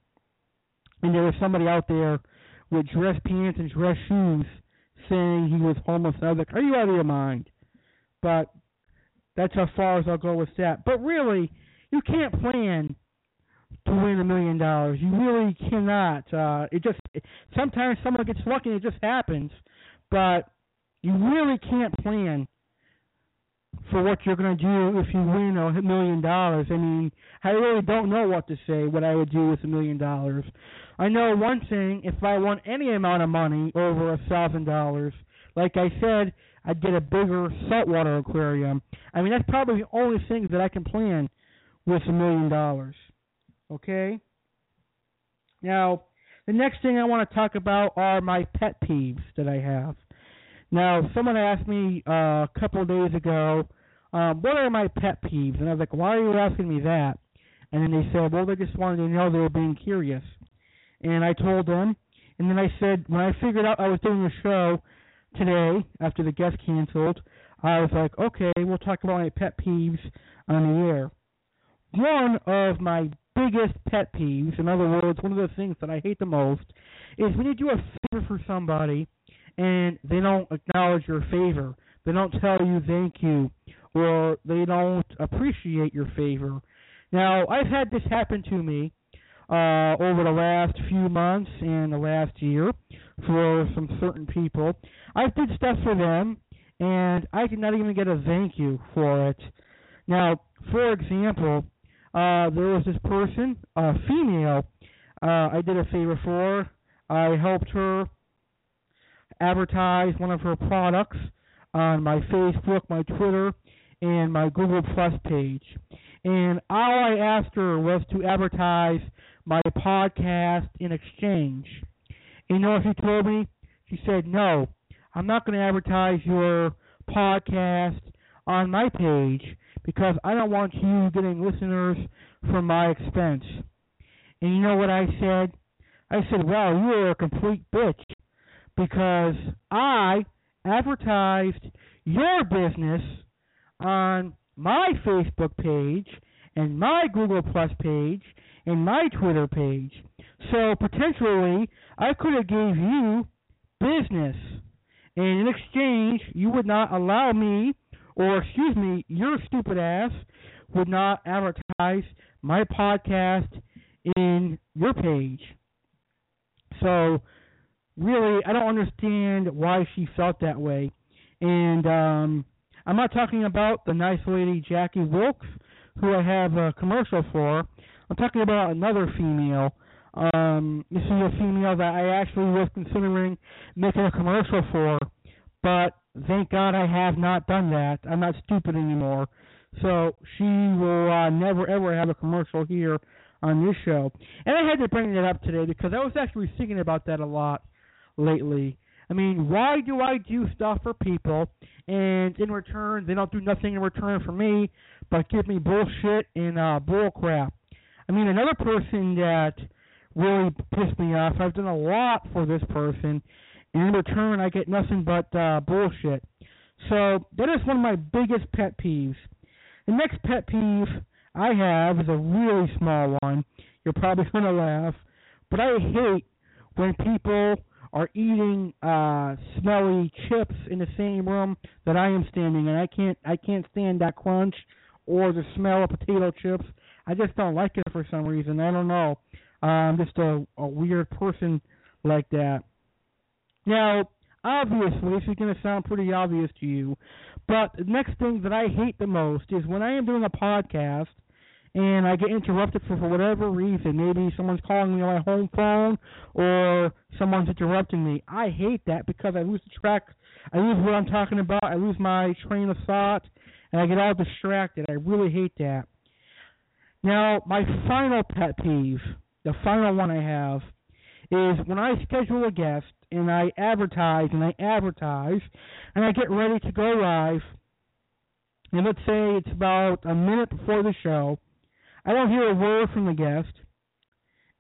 and there was somebody out there with dress pants and dress shoes saying he was homeless. And I was like, are you out of your mind? But that's how far as I'll go with that. But really, you can't plan to win a million dollars. You really cannot. Uh, it just sometimes someone gets lucky and it just happens, but you really can't plan for what you're going to do if you win a million dollars. I mean, I really don't know what to say what I would do with a million dollars. I know one thing, if I won any amount of money over a thousand dollars, like I said, I'd get a bigger saltwater aquarium. I mean, that's probably the only thing that I can plan with a million dollars. Okay? Now, the next thing I want to talk about are my pet peeves that I have. Now, someone asked me uh, a couple of days ago, um, what are my pet peeves? And I was like, why are you asking me that? And then they said, well, they just wanted to know they were being curious. And I told them, and then I said, when I figured out I was doing a show today after the guest canceled, I was like, okay, we'll talk about my pet peeves on the air. One of my biggest pet peeves, in other words, one of the things that I hate the most, is when you do a favor for somebody and they don't acknowledge your favor. They don't tell you thank you, or they don't appreciate your favor. Now, I've had this happen to me uh, over the last few months and the last year for some certain people. I did stuff for them, and I did not even get a thank you for it. Now, for example, uh, there was this person, a female, uh, I did a favor for. I helped her advertise one of her products on my Facebook, my Twitter, and my Google Plus page. And all I asked her was to advertise my podcast in exchange. You know what she told me? She said, No, I'm not going to advertise your podcast on my page because I don't want you getting listeners for my expense. And you know what I said? I said, Well, you are a complete bitch because I advertised your business on my Facebook page and my Google Plus page and my Twitter page. So potentially I could have gave you business. And in exchange you would not allow me or excuse me, your stupid ass would not advertise my podcast in your page. So really, I don't understand why she felt that way. And um, I'm not talking about the nice lady Jackie Wilkes, who I have a commercial for. I'm talking about another female. Um, this is a female that I actually was considering making a commercial for, but thank God I have not done that. I'm not stupid anymore. So she will uh, never ever have a commercial here on this show. And I had to bring that up today because I was actually thinking about that a lot lately. I mean, why do I do stuff for people and in return they don't do nothing in return for me but give me bullshit and uh bull crap? I mean, another person that really pissed me off, I've done a lot for this person and in return I get nothing but uh bullshit. So, that is one of my biggest pet peeves. The next pet peeve I have is a really small one. You're probably going to laugh, but I hate when people are eating uh smelly chips in the same room that I am standing in. I can't I can't stand that crunch or the smell of potato chips. I just don't like it for some reason. I don't know. Uh, I'm just a, a weird person like that. Now, obviously, this is going to sound pretty obvious to you, but the next thing that I hate the most is when I am doing a podcast and I get interrupted for, for whatever reason. Maybe someone's calling me on my home phone or someone's interrupting me. I hate that because I lose the track. I lose what I'm talking about. I lose my train of thought and I get all distracted. I really hate that. Now, my final pet peeve, the final one I have, is when I schedule a guest and I advertise and I advertise and I get ready to go live, and let's say it's about a minute before the show, I don't hear a word from the guest,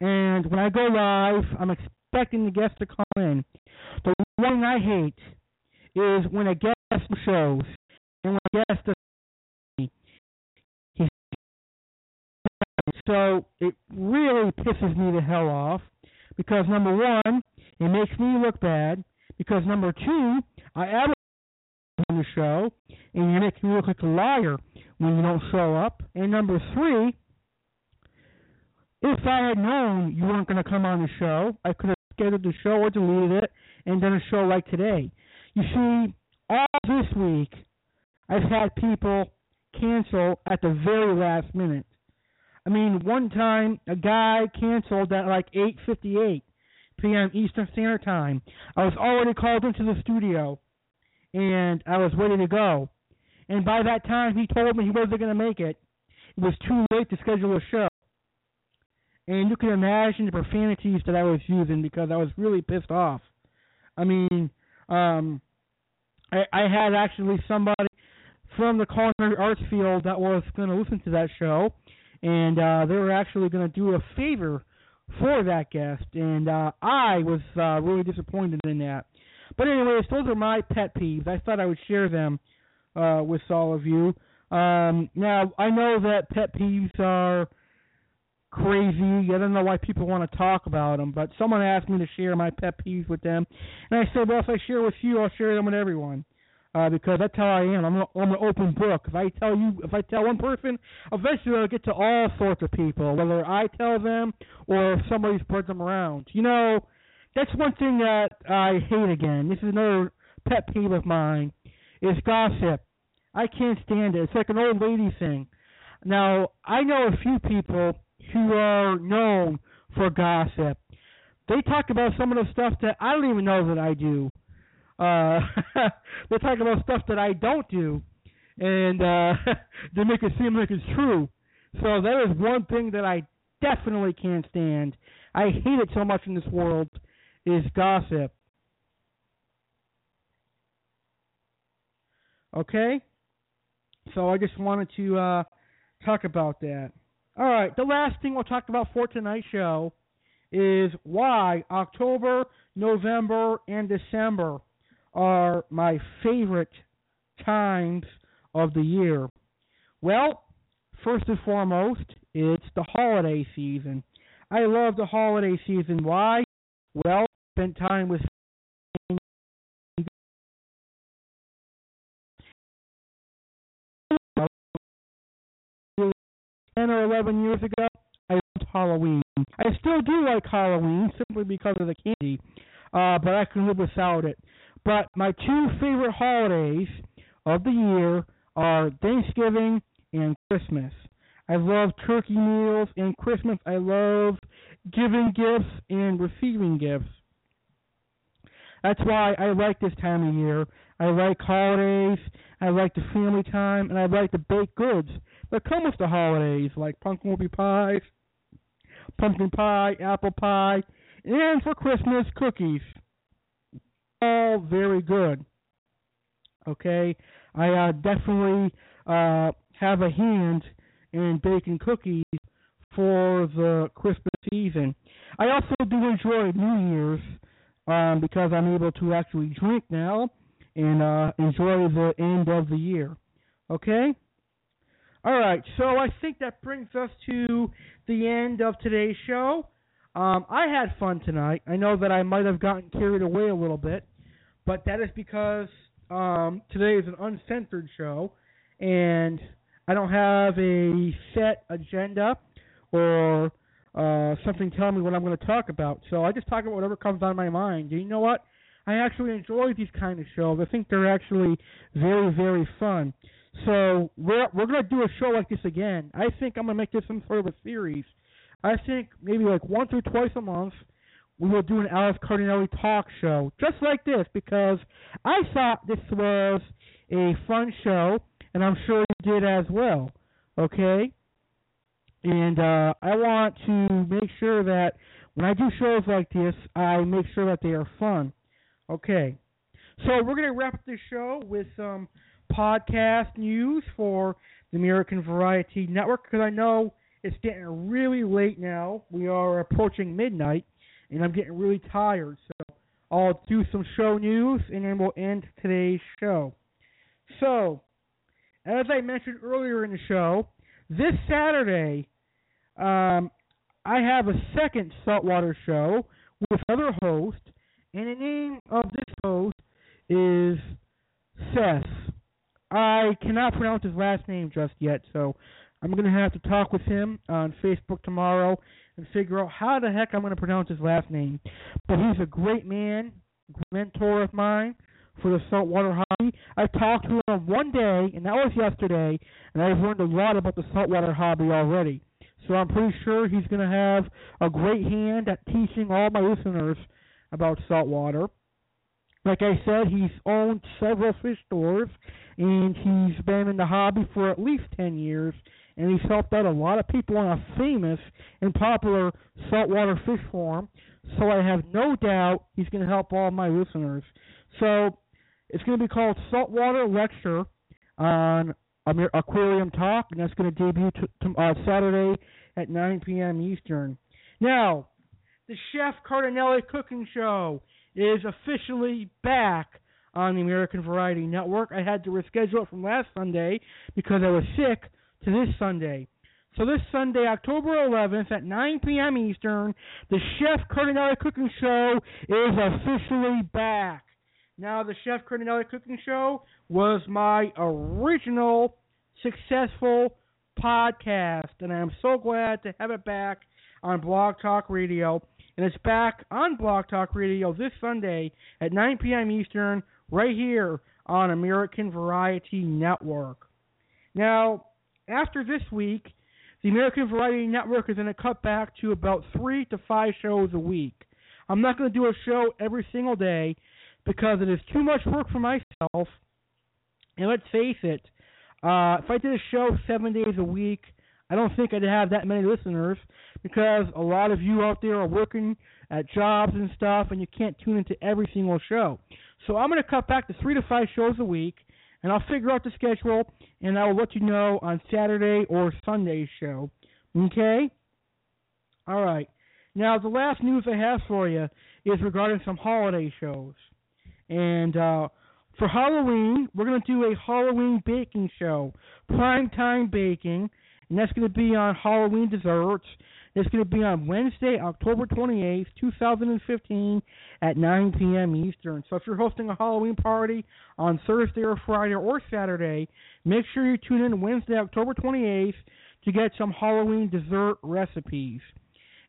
and when I go live, I'm expecting the guest to call in. The one thing I hate is when a guest shows and when a guest does so it really pisses me the hell off because number one, it makes me look bad. Because number two, I advertise on the show, and you make me look like a liar when you don't show up. And number three, if I had known you weren't going to come on the show, I could have scheduled the show or deleted it and done a show like today. You see, all this week, I've had people cancel at the very last minute. I mean, one time a guy canceled at like 8:58 p.m. Eastern Standard Time. I was already called into the studio, and I was ready to go. And by that time, he told me he wasn't going to make it. It was too late to schedule a show. And you can imagine the profanities that I was using because I was really pissed off. I mean, um, I, I had actually somebody from the culinary arts field that was going to listen to that show, and uh, they were actually going to do a favor for that guest, and uh, I was uh, really disappointed in that. But anyways, those are my pet peeves. I thought I would share them uh, with all of you. Um, now I know that pet peeves are crazy. I don't know why people want to talk about them, but someone asked me to share my pet peeves with them, and I said, well, if I share with you, I'll share them with everyone. Uh, because that's how I am. I'm, a, I'm an open book. If I tell you, if I tell one person, eventually I'll get to all sorts of people, whether I tell them or if somebody spreads them around. You know, that's one thing that I hate. Again, this is another pet peeve of mine. Is gossip. I can't stand it. It's like an old lady thing. Now, I know a few people who are known for gossip. They talk about some of the stuff that I don't even know that I do. Uh, they talk about stuff that I don't do, and uh, they make it seem like it's true. So that is one thing that I definitely can't stand. I hate it so much in this world is gossip. Okay? So I just wanted to uh, talk about that. All right, the last thing we'll talk about for tonight's show is why October, November, and December are my favorite times of the year. Well, first and foremost, it's the holiday season. I love the holiday season. Why? Well, spent time with ten or eleven years ago, I loved Halloween. I still do like Halloween simply because of the candy, uh, but I can live without it. But my two favorite holidays of the year are Thanksgiving and Christmas. I love turkey meals and Christmas. I love giving gifts and receiving gifts. That's why I like this time of year. I like holidays. I like the family time, and I like the baked goods that come with the holidays, like pumpkin whoopie pies, pumpkin pie, apple pie, and for Christmas, cookies. All very good. Okay, I uh, definitely uh, have a hand in baking cookies for the Christmas season. I also do enjoy New Year's um, because I'm able to actually drink now and uh, enjoy the end of the year. Okay? All right, so I think that brings us to the end of today's show. Um, I had fun tonight. I know that I might have gotten carried away a little bit, but that is because um, today is an uncensored show, and I don't have a set agenda or uh, something telling me what I'm going to talk about. So I just talk about whatever comes on my mind. And you know what? I actually enjoy these kind of shows. I think they're actually very, very fun. So we're we're gonna do a show like this again. I think I'm gonna make this some sort of a series. I think maybe like once or twice a month we will do an Alex Cardinale talk show, just like this, because I thought this was a fun show, and I'm sure you did as well. Okay, and uh, I want to make sure that when I do shows like this, I make sure that they are fun. Okay, so we're gonna wrap up this show with some podcast news for the American Variety Network because I know it's getting really late now. We are approaching midnight, and I'm getting really tired. So I'll do some show news, and then we'll end today's show. So, as I mentioned earlier in the show, this Saturday, um, I have a second saltwater show with another host, and the name of this host is Seth. I cannot pronounce his last name just yet, so I'm going to have to talk with him on Facebook tomorrow and figure out how the heck I'm going to pronounce his last name. But he's a great man, mentor of mine for the saltwater hobby. I talked to him one day, and that was yesterday, and I've learned a lot about the saltwater hobby already. So I'm pretty sure he's going to have a great hand at teaching all my listeners about saltwater. Like I said, he's owned several fish stores, and he's been in the hobby for at least 10 years, and he's helped out a lot of people on a famous and popular saltwater fish farm. So I have no doubt he's going to help all my listeners. So it's going to be called Saltwater Lecture on Aquarium Talk, and that's going to debut t- t- uh, Saturday at 9 p.m. Eastern. Now, the Chef Cardinale Cooking Show is officially back on the American Variety Network. I had to reschedule it from last Sunday because I was sick to this Sunday. So this Sunday, October 11th at 9 p.m. Eastern, the Chef Cardinale Cooking Show is officially back. Now, the Chef Cardinale Cooking Show was my original successful podcast, and I'm so glad to have it back on Blog Talk Radio. And it's back on Blog Talk Radio this Sunday at 9 p.m. Eastern, right here on American Variety Network. Now, after this week, the American Variety Network is going to cut back to about three to five shows a week. I'm not going to do a show every single day because it is too much work for myself. And let's face it, uh, if I did a show seven days a week, I don't think I'd have that many listeners because a lot of you out there are working at jobs and stuff, and you can't tune into every single show. So I'm going to cut back to three to five shows a week, and I'll figure out the schedule, and I will let you know on Saturday or Sunday's show. Okay? All right. Now, the last news I have for you is regarding some holiday shows. And uh, for Halloween, we're going to do a Halloween baking show, prime time baking, and that's going to be on Halloween desserts. It's going to be on Wednesday, October 28th, 2015, at 9 p.m. Eastern. So if you're hosting a Halloween party on Thursday or Friday or Saturday, make sure you tune in Wednesday, October 28th to get some Halloween dessert recipes.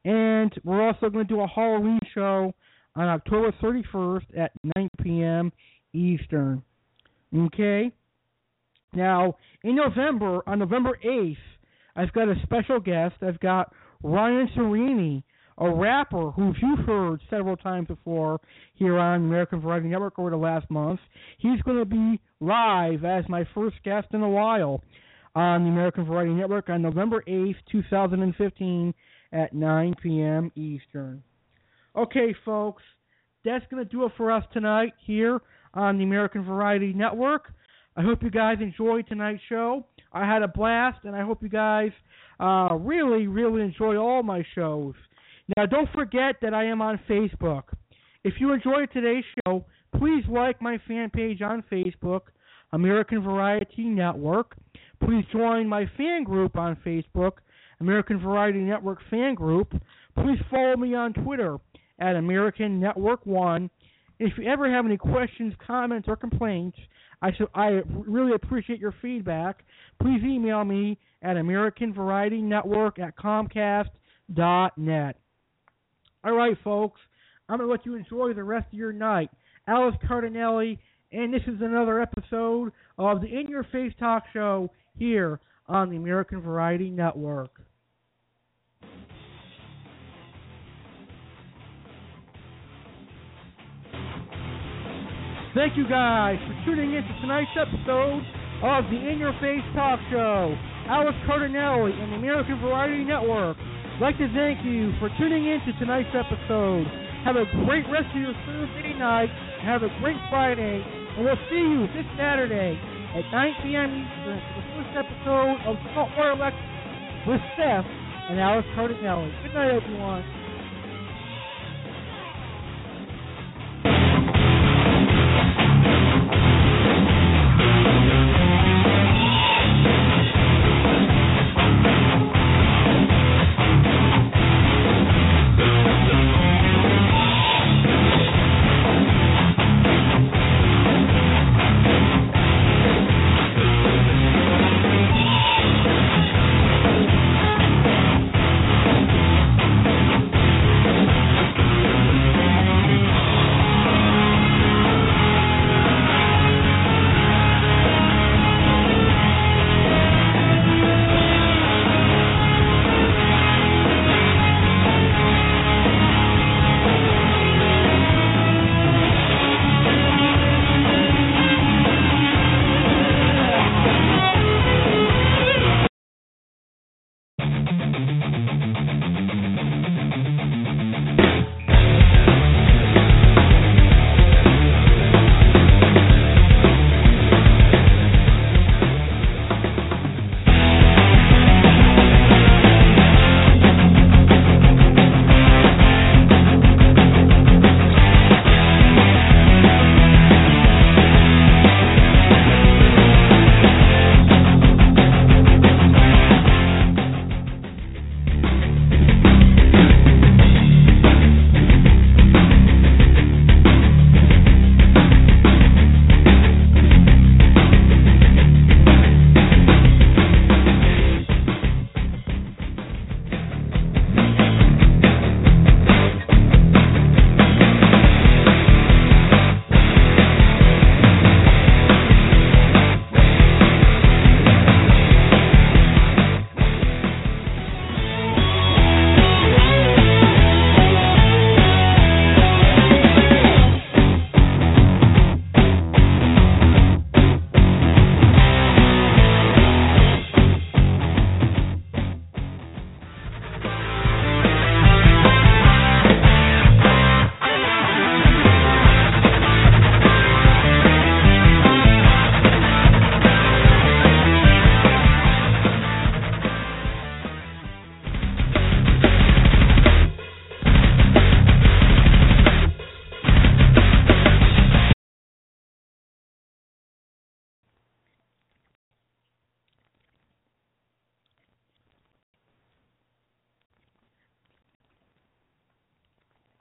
And we're also going to do a Halloween show on October 31st at 9 p.m. Eastern. Okay? Now, in November, on November 8th, I've got a special guest. I've got Ryan Serini, a rapper who you've heard several times before here on American Variety Network over the last month. He's going to be live as my first guest in a while on the American Variety Network on November 8th, 2015 at 9 p.m. Eastern. Okay, folks, that's going to do it for us tonight here on the American Variety Network. I hope you guys enjoyed tonight's show. I had a blast, and I hope you guys uh, really, really enjoy all my shows. Now, don't forget that I am on Facebook. If you enjoyed today's show, please like my fan page on Facebook, American Variety Network. Please join my fan group on Facebook, American Variety Network Fan Group. Please follow me on Twitter at American Network One. If you ever have any questions, comments, or complaints, I so I really appreciate your feedback. Please email me at American Variety Network at Comcast.net. All right, folks, I'm going to let you enjoy the rest of your night. Alex Cardinale, and this is another episode of the In Your Face Talk Show here on the American Variety Network. Thank you guys for tuning in to tonight's episode of the In Your Face Talk Show. Alex Cardinale and the American Variety Network. I'd like to thank you for tuning in to tonight's episode. Have a great rest of your Thursday night. Have a great Friday. And we'll see you this Saturday at 9 p.m. Eastern for the first episode of Saltwater Lecture with Steph and Alex Cardinale. Good night, everyone.